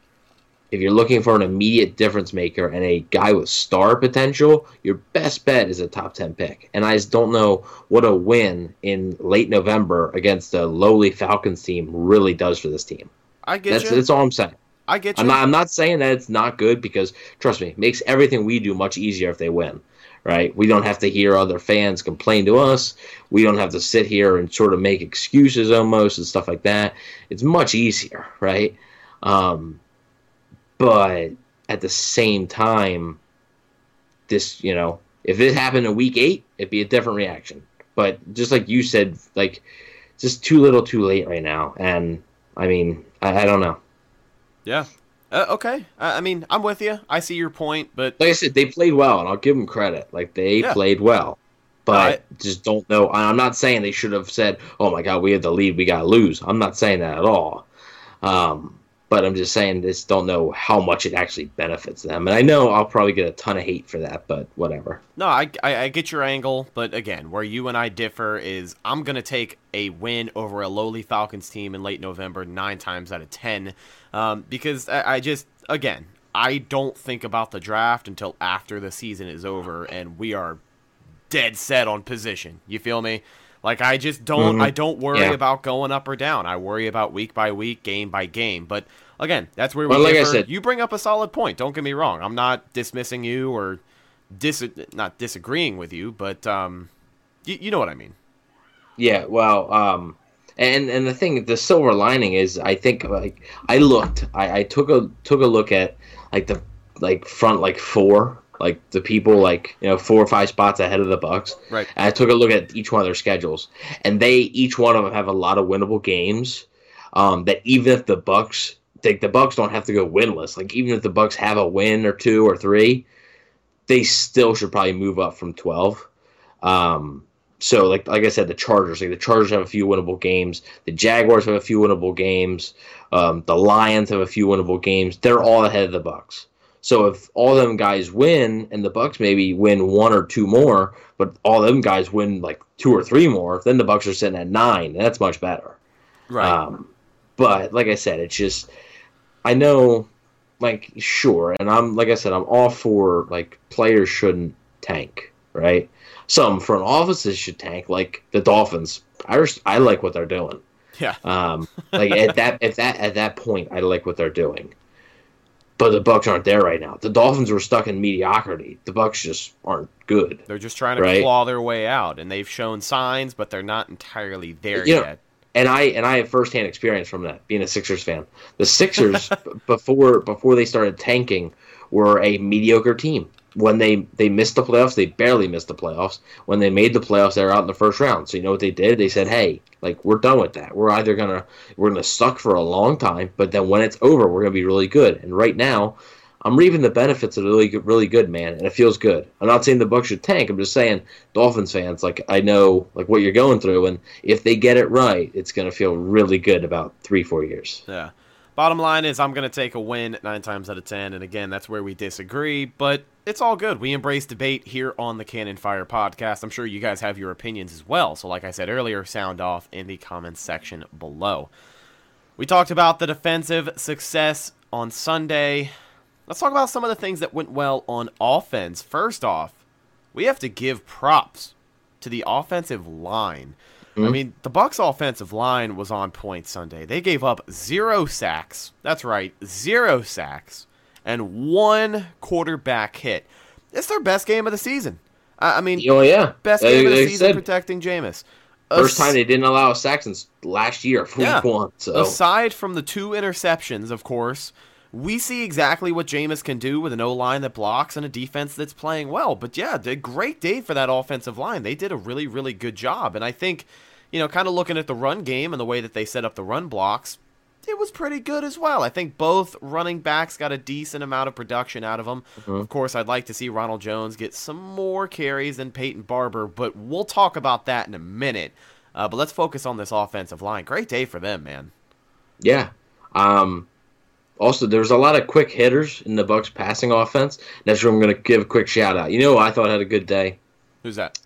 if you're looking for an immediate difference maker and a guy with star potential, your best bet is a top 10 pick. And I just don't know what a win in late November against a lowly Falcons team really does for this team. I get That's, you. that's all I'm saying. I get you. I'm not, I'm not saying that it's not good because, trust me, it makes everything we do much easier if they win. Right? We don't have to hear other fans complain to us. We don't have to sit here and sort of make excuses almost and stuff like that. It's much easier, right? Um, but at the same time, this, you know, if it happened in week eight, it'd be a different reaction. But just like you said, like, just too little too late right now. And, I mean, I, I don't know. Yeah. Uh, okay. I, I mean, I'm with you. I see your point, but like I said, they played well, and I'll give them credit. Like they Yeah. played well, but I- just don't know. I'm not saying they should have said, "Oh my God, we have the lead, we got to lose." I'm not saying that at all. Um, but I'm just saying, just don't know how much it actually benefits them. And I know I'll probably get a ton of hate for that, but whatever. No, I, I, I get your angle, but again, where you and I differ is I'm to take a win over a lowly Falcons team in late November nine times out of ten um, because I, I just, again, I don't think about the draft until after the season is over and we are dead set on position. You feel me? Like I just don't Mhm. I don't worry Yeah. about going up or down. I worry about week by week, game by game. But again, that's where we Well, like I said- you bring up a solid point. Don't get me wrong. I'm not dismissing you or dis not disagreeing with you, but um you, you know what I mean. Yeah, well, um, and and the thing, the silver lining is, I think like I looked, I, I took a took a look at like the like front like four, like the people like you know four or five spots ahead of the Bucks. Right. And I took a look at each one of their schedules, and they each one of them have a lot of winnable games. Um, that even if the Bucks, like the Bucks don't have to go winless. Like even if the Bucks have a win or two or three, they still should probably move up from twelve. Um, so like like I said, the Chargers, like the Chargers have a few winnable games. The Jaguars have a few winnable games. Um, the Lions have a few winnable games. They're all ahead of the Bucks. So if all them guys win and the Bucks maybe win one or two more, but all them guys win like two or three more, then the Bucks are sitting at nine, and that's much better. Right. Um, but like I said, it's just I know, like, sure, and I'm like I said, I'm all for like players shouldn't tank, right? Some front offices should tank, like the Dolphins. I res- I like what they're doing. Yeah. Um, like at that at that at that point, I like what they're doing. But the Bucks aren't there right now. The Dolphins were stuck in mediocrity. The Bucks just aren't good. They're just trying to Right. claw their way out, and they've shown signs, but they're not entirely there You know, yet. and I and I have firsthand experience from that, being a Sixers fan. The Sixers [LAUGHS] before before they started tanking were a mediocre team. When they they missed the playoffs, they barely missed the playoffs. When they made the playoffs, they were out in the first round. So you know what they did? They said, "Hey, like we're done with that. We're either gonna we're gonna suck for a long time, but then when it's over, we're gonna be really good." And right now, I'm reaping the benefits of really good, really good, man, and it feels good. I'm not saying the Bucks should tank. I'm just saying Dolphins fans, like I know like what you're going through, and if they get it right, it's gonna feel really good about three, four years. Yeah. Bottom line is, I'm going to take a win nine times out of ten, and again, that's where we disagree, but it's all good. We embrace debate here on the Cannon Fire podcast. I'm sure you guys have your opinions as well. So, like I said earlier, sound off in the comments section below. We talked about the defensive success on Sunday. Let's talk about some of the things that went well on offense. First off, we have to give props to the offensive line. I hmm? mean, the Bucks offensive line was on point Sunday. They gave up 0 sacks. That's right, 0 sacks and one quarterback hit. It's their best game of the season. I I mean, Oh yeah, best game of the season said, protecting Jameis. First time they didn't allow sacks since last year, [LAUGHS] Yeah. one. So Aside from the two interceptions, of course, we see exactly what Jameis can do with an O line that blocks and a defense that's playing well. But yeah, a great day for that offensive line. They did a really, really good job. And I think, you know, kind of looking at the run game and the way that they set up the run blocks, it was pretty good as well. I think both running backs got a decent amount of production out of them. Of course, I'd like to see Ronald Jones get some more carries than Peyton Barber, but we'll talk about that in a minute. Uh, but let's focus on this offensive line. Great day for them, man. Yeah. Um, also, there's a lot of quick hitters in the Bucks passing offense. That's where I'm going to give a quick shout out. You know, who I thought had a good day. Who's that?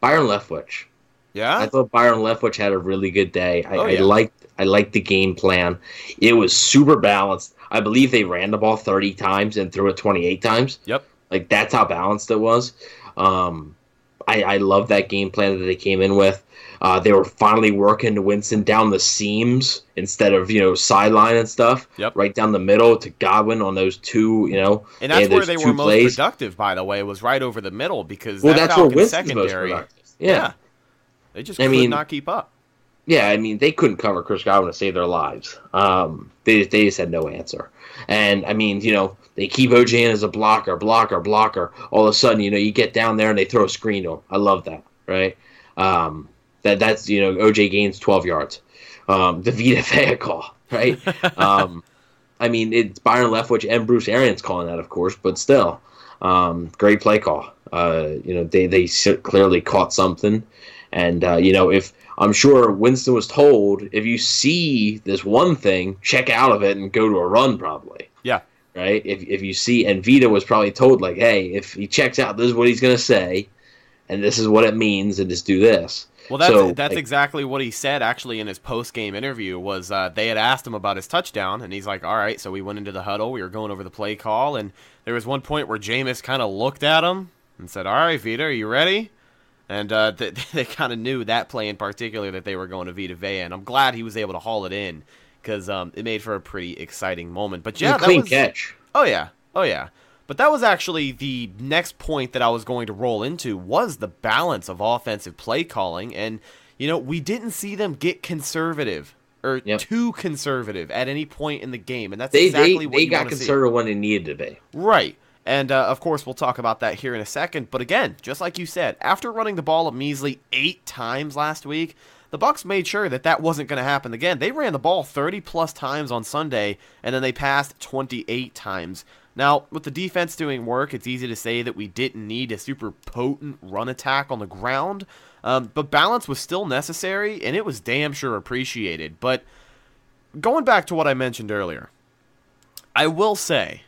Byron Leftwich. Yeah. I thought Byron Leftwich had a really good day. I, Oh, yeah. I liked I liked the game plan. It was super balanced. I believe they ran the ball 30 times and threw it 28 times. Yep. Like that's how balanced it was. Um, I, I love that game plan that they came in with. Uh, they were finally working to Winston down the seams instead of you know sideline and stuff. Yep. Right down the middle to Godwin on those two. You know, And that's had where they were most plays. productive, by the way, was right over the middle because Well, that that's where Falcons Winston's most secondary, productive. Yeah. they just I could mean- not keep up. Yeah, I mean they couldn't cover Chris Godwin to save their lives. Um, they they just had no answer. And I mean, you know, they keep OJ in as a blocker, blocker, blocker. All of a sudden, you know, you get down there and they throw a screen to him. I love that, right? Um, that that's you know, OJ gains twelve yards. Um, the Vita Vea call, right? um, I mean, it's Byron Leftwich and Bruce Arians calling that, of course, but still, um, great play call. Uh, you know, they they clearly caught something, and uh, you know, if I'm sure Winston was told, if you see this one thing, check out of it and go to a run, probably, Yeah. right? If if you see, and Vita was probably told, like, hey, if he checks out, this is what he's gonna say, and this is what it means, and just do this. Well, that's So, that's like- exactly what he said actually in his post game interview. Was uh, they had asked him about his touchdown, and he's like, "All right." So we went into the huddle. We were going over the play call, and there was one point where Jameis kind of looked at him and said, "All right, Vita, are you ready?" And uh, [LAUGHS] they, they kind of knew that play in particular that they were going to Vita Vea, and I'm glad he was able to haul it in because um, it made for a pretty exciting moment. But yeah, clean was, catch. Oh yeah, oh yeah. But that was actually the next point that I was going to roll into was the balance of offensive play calling, and you know we didn't see them get conservative or Yep. too conservative at any point in the game, and that's They exactly they, what they you got wanna see. conservative when they needed to be. Right. And uh, of course, we'll talk about that here in a second. But again, just like you said, after running the ball a measly eight times last week, the Bucks made sure that that wasn't going to happen again. They ran the ball 30 plus times on Sunday, and then they passed 28 times. Now, with the defense doing work, it's easy to say that we didn't need a super potent run attack on the ground, um, but balance was still necessary, and it was damn sure appreciated. But going back to what I mentioned earlier, I will say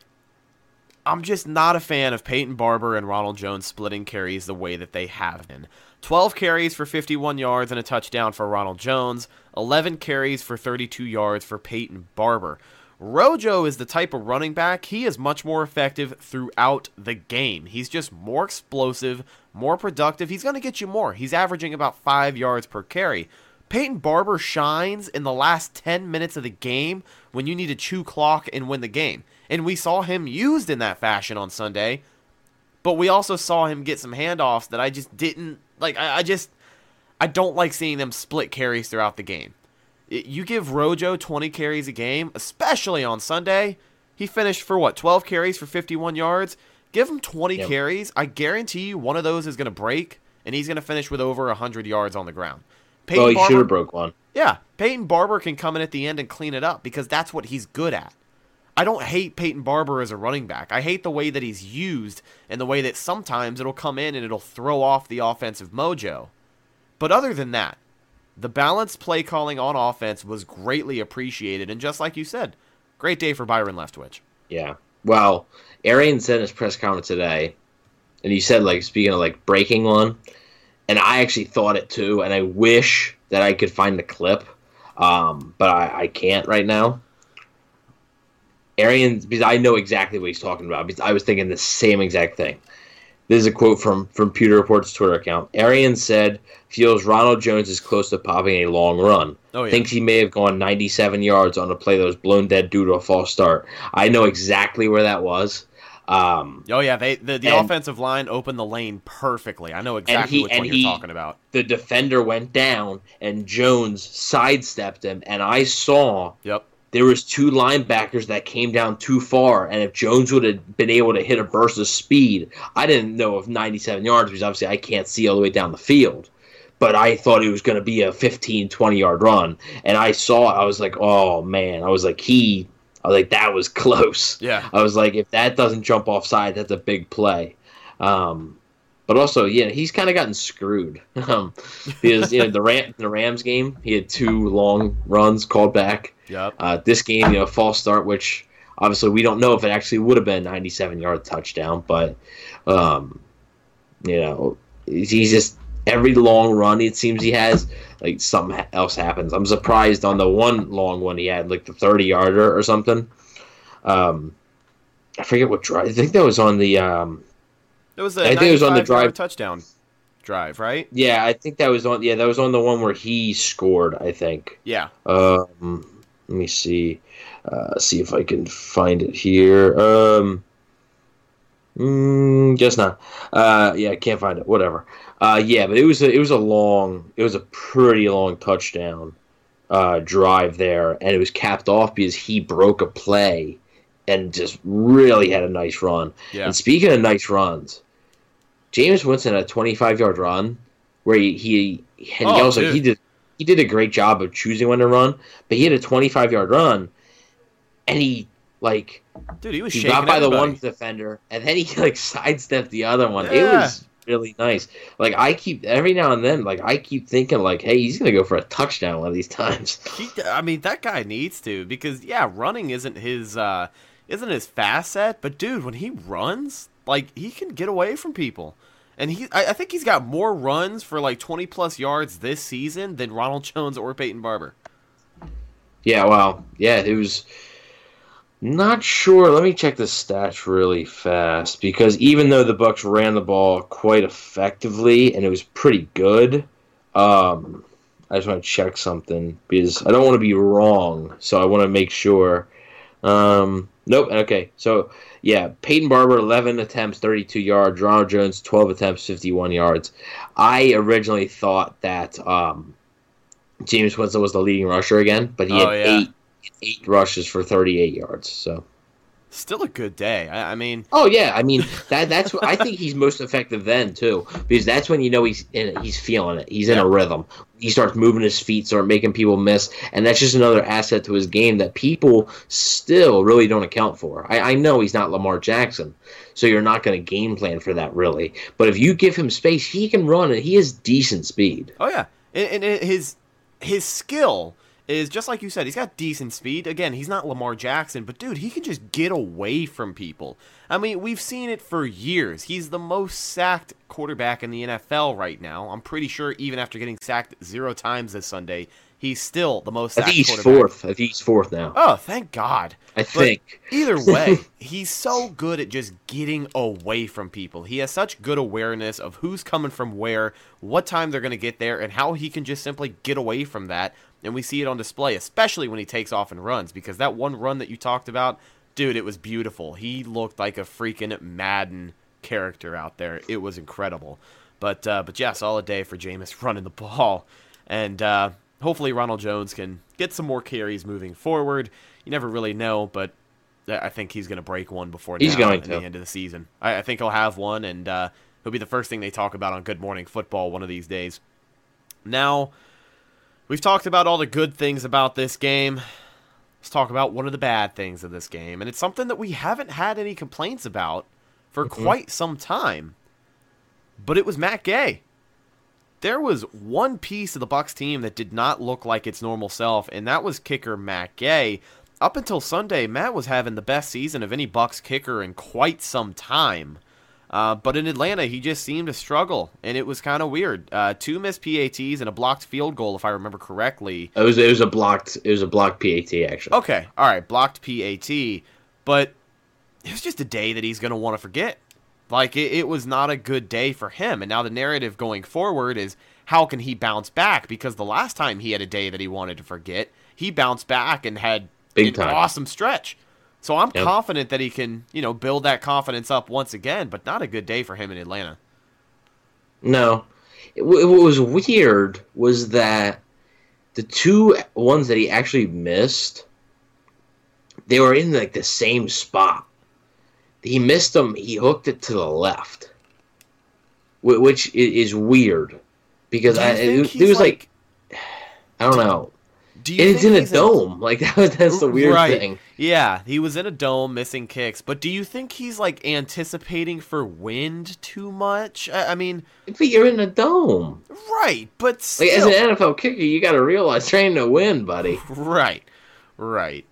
I'm just not a fan of Peyton Barber and Ronald Jones splitting carries the way that they have been. 12 carries for 51 yards and a touchdown for Ronald Jones, 11 carries for 32 yards for Peyton Barber. Rojo is the type of running back, he is much more effective throughout the game. He's just more explosive, more productive. He's going to get you more. He's averaging about five yards per carry. Peyton Barber shines in the last 10 minutes of the game when you need to chew clock and win the game. And we saw him used in that fashion on Sunday, but we also saw him get some handoffs that I just didn't like. I, I just, I don't like seeing them split carries throughout the game. It- you give Rojo 20 carries a game, especially on Sunday. He finished for what, 12 carries for 51 yards? Give him 20 Yep. carries. I guarantee you one of those is going to break, and he's going to finish with over 100 yards on the ground. Peyton Well, he Barber- should have broke one. yeah, Peyton Barber can come in at the end and clean it up because that's what he's good at. I don't hate Peyton Barber as a running back. I hate the way that he's used and the way that sometimes it'll come in and it'll throw off the offensive mojo. But other than that, the balanced play calling on offense was greatly appreciated. And just like you said, great day for Byron Leftwich. Yeah. Well, Arians said in his press conference today, and he said like speaking of like breaking one, and I actually thought it too, and I wish that I could find the clip, um, but I, I can't right now. Arian, because I know exactly what he's talking about, because I was thinking the same exact thing. This is a quote from from Pewter Report's Twitter account. Arians said feels Ronald Jones is close to popping a long run. Oh, yeah. Thinks he may have gone 97 yards on a play that was blown dead due to a false start. I know exactly where that was. Um, Oh yeah, they the, the And- offensive line opened the lane perfectly. I know exactly he- which one he- you're talking about. the defender went down and Jones sidestepped him, and I saw Yep. There was two linebackers that came down too far, and if Jones would have been able to hit a burst of speed, I didn't know of 97 yards because obviously I can't see all the way down the field. But I thought it was going to be a 15, 20 yard run, and I saw it. I was like, oh man, I was like, he, I was like, that was [LAUGHS] close. Yeah. I was like, if that doesn't jump offside, that's a big play. Um, but also, yeah, he's kind of gotten screwed [LAUGHS] um, because you know the Ram the Rams game, he had two long runs called back. Yep. Uh, this game, you know, false start, which obviously we don't know if it actually would have been a 97 yard touchdown, but um, you know, he's just every long run it seems he has like something else happens. I'm surprised on the one long one he had, like the 30 yarder or something. Um, I forget what drive. I think that was on the um, It was a I think it was on the drive- touchdown drive, right? yeah, I think that was on yeah that was on the one where he scored. I think. Yeah. Um, let me see. Uh, see if I can find it here. Um, mm, guess not. Uh, yeah, I can't find it. Whatever. Uh, yeah, but it was a, it was a long, it was a pretty long touchdown uh, drive there, and it was capped off because he broke a play and just really had a nice run. Yeah. And speaking of nice runs, Jameis Winston had a 25 yard run where he he, and Oh, he also dude. he did he did a great job of choosing when to run, but he had a 25 yard run, and he like Dude, he was he shaking got by the one defender, and then he [LAUGHS] like sidestepped the other one. It was really nice. Like I keep every now and then, like I keep thinking, like, hey, he's gonna go for a touchdown one of these [LAUGHS] times. He, I mean, that guy needs to because yeah, running isn't his uh, isn't his facet. But dude, when he runs, like he can get away from people, and he I, I think he's got more runs for like twenty plus yards this season than Ronald [LAUGHS] Jones or Peyton Barber. Yeah, well, yeah, it was not sure. Let me check the stats really fast because even though the Bucks ran the ball quite effectively and it was pretty good, um, I just want to check something because I don't want to be wrong, so I want to make sure. Um, nope. Okay, so yeah, Peyton Barber, eleven attempts, thirty-two yards. Ronald Jones, twelve attempts, fifty-one yards. I originally thought that um, Jameis Winston was the leading rusher again, but he Oh, had yeah. eight eight rushes for 38 yards. So, Still a good day. I, I mean, oh yeah, I mean that that's what I think he's most effective then too, because that's when you know he's in he's feeling it. He's in a rhythm. He starts moving his feet, start making people miss, and that's just another asset to his game that people still really don't account for. I, I know he's not Lamar Jackson, so you're not going to game plan for that really. But if you give him space, he can run and he has decent speed. Oh yeah, and, and his his skill is just like you said. He's got decent speed. Again, he's not Lamar Jackson, but dude, he can just get away from people. I mean, we've seen it for years. He's the most sacked quarterback in the NFL right now. I'm pretty sure even after getting sacked zero times this Sunday, he's still the most I sacked think he's quarterback. fourth. I think he's fourth now. Oh, thank God. I But think. either way, [LAUGHS] he's so good at just getting away from people. He has such good awareness of who's coming from where, what time they're going to get there, and how he can just simply get away from that. And we see it on display, especially when he takes off and runs, because that one run that you talked about, dude, it was beautiful. He looked like a freaking Madden character out there. It was incredible. But uh, but yeah, solid day for Jameis [LAUGHS] running the ball, and uh, hopefully Ronald Jones can get some more carries moving forward. You never really know, but I think he's going to break one before He's going to. the end of the season. I, I think he'll have one, and uh, he'll be the first thing they talk about on Good Morning Football one of these days. Now, we've talked about all the good things about this game. Let's talk about one of the bad things of this game, and it's something that we haven't had any complaints about for mm-hmm. quite some time. But it was Matt Gay. There was one piece of the Bucks team that did not look like its normal self, and that was kicker Matt Gay. Up until Sunday, Matt was having the best season of any Bucks kicker in quite some time. Uh, but in Atlanta, he just seemed to struggle, and it was kind of weird. Uh, two missed PATs and a blocked field goal, if I remember correctly. It was it was a blocked it was a blocked PAT actually. Okay, all right, blocked PAT, but it was just a day that he's going to want to forget. Like, it, it was not a good day for him. And now the narrative going forward is how can he bounce back? Because the last time he had a day that he wanted to forget, he bounced back and had Big an time. awesome stretch. So I'm Yep. confident that he can, you know, build that confidence up once again, but not a good day for him in Atlanta. No, it, what was weird was that the two ones that he actually missed, they were in like the same spot. He missed them. He hooked it to the left, which is weird because I, it, it was like, I don't know. do you it's in a dome. [LAUGHS] Like that, that's the weird right. thing. Yeah, he was in a dome missing kicks, but do you think he's like anticipating for wind too much? I, I mean, But you're in a dome. right, but Like as an NFL kicker, you got to realize there ain't no win, buddy. [LAUGHS] right, right.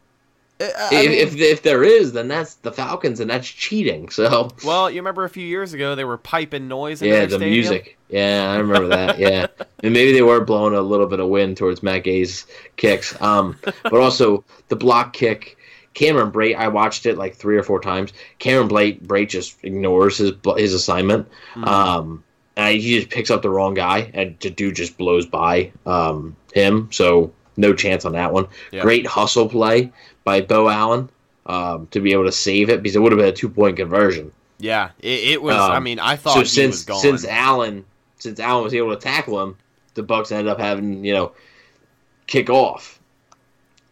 Uh, I if, mean, if if there is, then that's the Falcons, and that's cheating. So well, you remember a few years ago they were piping noise yeah, their the stadium? music. Yeah, I remember that. Yeah, [LAUGHS] and maybe they were blowing a little bit of wind towards Matt Gay's kicks. Um, but also the block kick. Cameron Brate, I watched it like three or four times. Cameron Brate, Brate just ignores his his assignment. Mm-hmm. Um, and he just picks up the wrong guy, and the dude just blows by um, him. So no chance on that one. Yeah. Great hustle play by Beau Allen um, to be able to save it because it would have been a two point conversion. Yeah, it, it was. I Um, mean, I thought so since was gone. since Allen since Allen was able to tackle him, the Bucks ended up having you know kick off,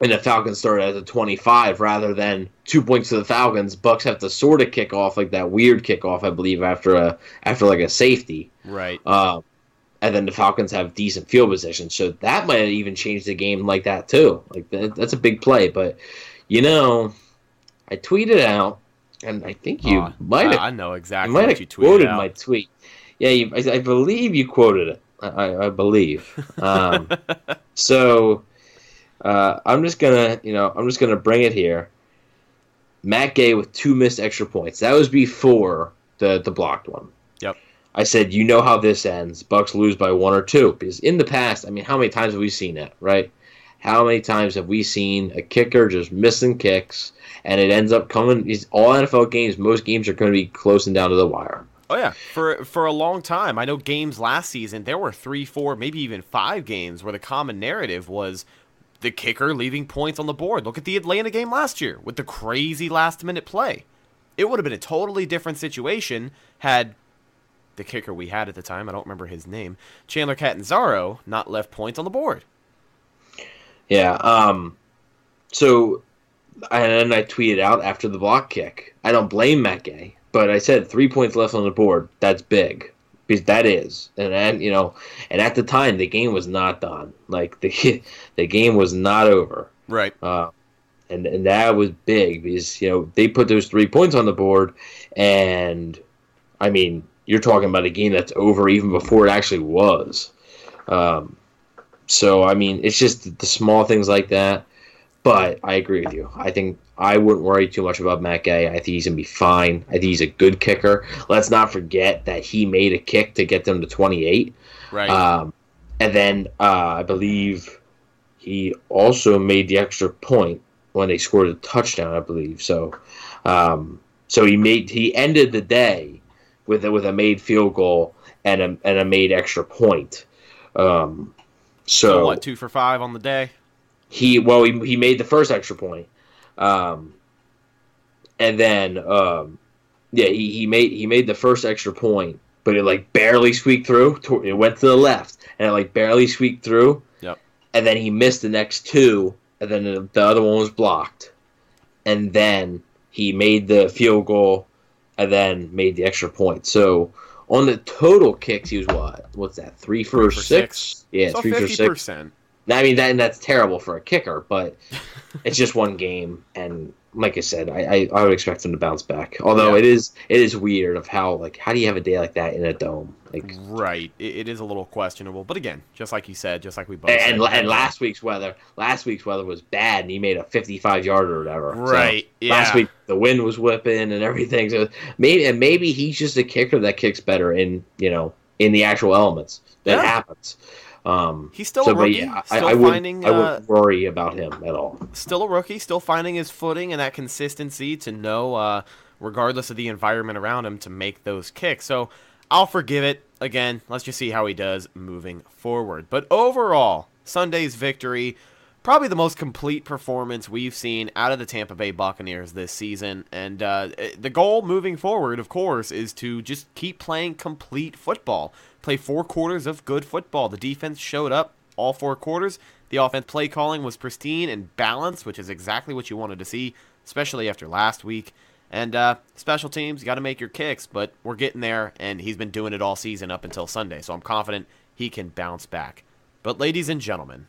and the Falcons started at the twenty five rather than two points to the Falcons. Bucks have to sort of kick off like that weird kickoff, I believe, after a after like a safety. right. Um, and then the Falcons have decent field position, so that might even change the game like that too. Like that, that's a big play, but you know, I tweeted out, and I think you Aw, might have I, know you exactly might what have you tweeted quoted out. my tweet. Yeah, you, I, I believe you quoted it. I, I, I believe. [LAUGHS] Um, so uh, I'm just gonna, you know, I'm just gonna bring it here. Matt Gay with two missed extra points. That was before the the blocked one. Yep. I said, you know how this ends. Bucks lose by one or two. Because in the past, I mean, how many times have we seen that, right? How many times have we seen a kicker just missing kicks, and it ends up coming? These all NFL games, most games are going to be closing down to the wire. Oh yeah, for for a long time. I know games last season there were three, four, maybe even five games where the common narrative was the kicker leaving points on the board. Look at the Atlanta game last year with the crazy last minute play. It would have been a totally different situation had the kicker we had at the time, I don't remember his name, Chandler Catanzaro, not left points on the board. Yeah. Um. So, and I tweeted out after the block kick. I don't blame Matt Gay, but I said three points left on the board. That's big because that is, and then you know, and at the time the game was not done. Like the [LAUGHS] the game was not over. Right. Uh, and and that was big because you know they put those three points on the board, and I mean you're talking about a game that's over even before it actually was. Um, so I mean it's just the small things like that. But I agree with you. I think I wouldn't worry too much about Matt Gay. I think he's gonna be fine. I think he's a good kicker. Let's not forget that he made a kick to get them to 28. Right. Um, and then uh, I believe he also made the extra point when they scored a touchdown, I believe. So, um, so he made he ended the day with a, with a made field goal and a and a made extra point. Um, so, So what? Two for five on the day. He well he, he made the first extra point um and then um yeah he, he made he made the first extra point but it like barely squeaked through to- it went to the left and it like barely squeaked through Yep. and then he missed the next two and then the, the other one was blocked and then he made the field goal and then made the extra point so on the total kicks he was what what's that three for, for six? six. yeah so three for six. I mean, that, and that's terrible for a kicker, but [LAUGHS] it's just one game, and like I said, I, I, I would expect him to bounce back. Although Yeah. it is it is weird of how like how do you have a day like that in a dome? Like Right. It, it is a little questionable, but again, just like you said, just like we both and, said, and last week's weather last week's weather was bad, and he made a fifty five yarder or whatever. So Right, Last week the wind was whipping and everything. So maybe and maybe he's just a kicker that kicks better in you know in the actual elements. That Yeah. happens. Um, He's still so, a rookie, yeah, still I, I wouldn't, finding, I uh, wouldn't worry about him at all. still a rookie, still finding his footing and that consistency to know, uh, regardless of the environment around him, to make those kicks. So I'll forgive it. Again, let's just see how he does moving forward. But overall, Sunday's victory, probably the most complete performance we've seen out of the Tampa Bay Buccaneers this season. And uh, the goal moving forward, of course, is to just keep playing complete football. Play four quarters of good football. The defense showed up all four quarters. The offense play calling was pristine and balanced, which is exactly what you wanted to see, especially after last week. And uh, special teams, you got to make your kicks, but we're getting there, and he's been doing it all season up until Sunday, so I'm confident he can bounce back. But, ladies and gentlemen,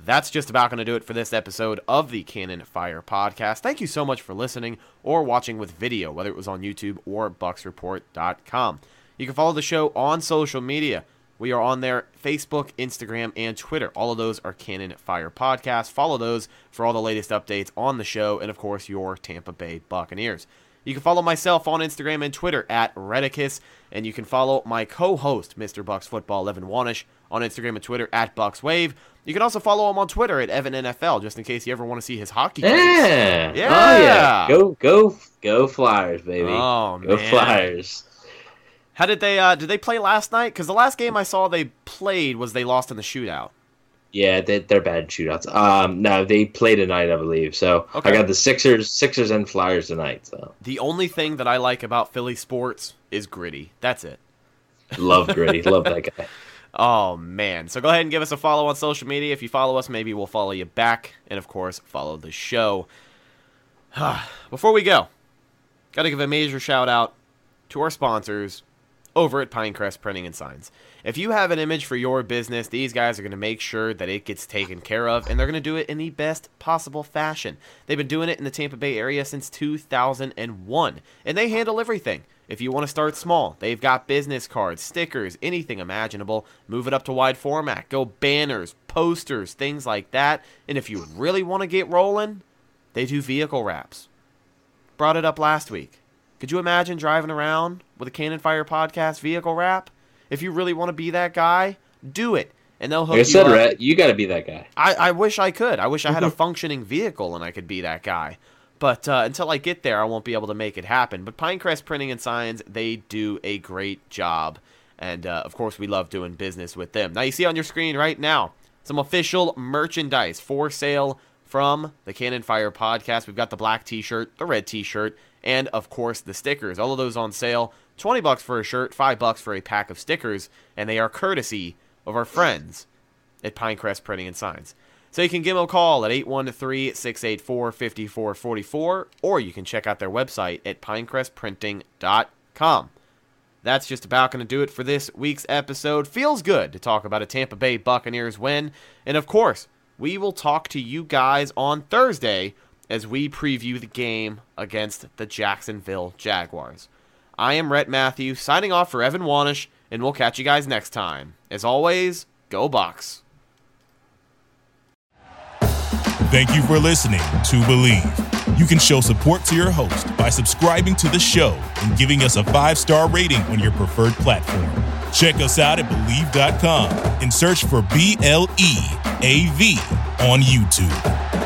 that's just about going to do it for this episode of the Cannon Fire Podcast. Thank you so much for listening or watching with video, whether it was on YouTube or BucksReport.com. You can follow the show on social media. We are on there Facebook, Instagram, and Twitter. All of those are Cannon Fire Podcast. Follow those for all the latest updates on the show and, of course, your Tampa Bay Buccaneers. You can follow myself on Instagram and Twitter at Redicus, and you can follow my co-host, Mr. Bucks Football, Evan Wanish, on Instagram and Twitter at BucksWave. You can also follow him on Twitter at Evan NFL, just in case you ever want to see his hockey. Yeah. Oh, yeah. Oh yeah. Go go go Flyers, baby. Oh, Go man. Flyers. How did they? Uh, did they play last night? Because the last game I saw they played was they lost in the shootout. Yeah, they, they're bad shootouts. Um, no, they play tonight, I believe. So Okay. I got the Sixers, Sixers and Flyers tonight. So The only thing that I like about Philly sports is gritty. That's it. love Gritty, love that [LAUGHS] guy. Oh man. So go ahead and give us a follow on social media. If you follow us, maybe we'll follow you back. And of course, follow the show. [SIGHS] Before we go, gotta give a major shout out to our sponsors over at Pinecrest Printing and Signs. If you have an image for your business, these guys are going to make sure that it gets taken care of, and they're going to do it in the best possible fashion. They've been doing it in the Tampa Bay area since 2001, and they handle everything. If you want to start small, they've got business cards, stickers, anything imaginable. Move it up to wide format. Go banners, posters, things like that. And if you really want to get rolling, they do vehicle wraps. Brought it up last week. Could you imagine driving around with a Cannon Fire Podcast vehicle wrap? If you really want to be that guy, do it. And they'll hook Like I you said, up. Rhett, you got to be that guy. I, I wish I could. I wish I had a functioning vehicle and I could be that guy. But uh, until I get there, I won't be able to make it happen. But Pinecrest Printing and Signs, they do a great job. And uh, of course, we love doing business with them. Now, you see on your screen right now some official merchandise for sale from the Cannon Fire podcast. We've got the black t shirt, the red t shirt, and of course, the stickers. All of those on sale 20 bucks for a shirt, 5 bucks for a pack of stickers. And they are courtesy of our friends at Pinecrest Printing and Signs. So you can give them a call at 813-684-5444 or you can check out their website at pinecrestprinting.com. That's just about going to do it for this week's episode. Feels good to talk about a Tampa Bay Buccaneers win. And of course, we will talk to you guys on Thursday as we preview the game against the Jacksonville Jaguars. I am Rhett Matthews signing off for Evan Wanish, and we'll catch you guys next time. As always, go Bucks. Thank you for listening to Bleav. You can show support to your host by subscribing to the show and giving us a five star rating on your preferred platform. Check us out at Bleav.com and search for B L E A V on YouTube.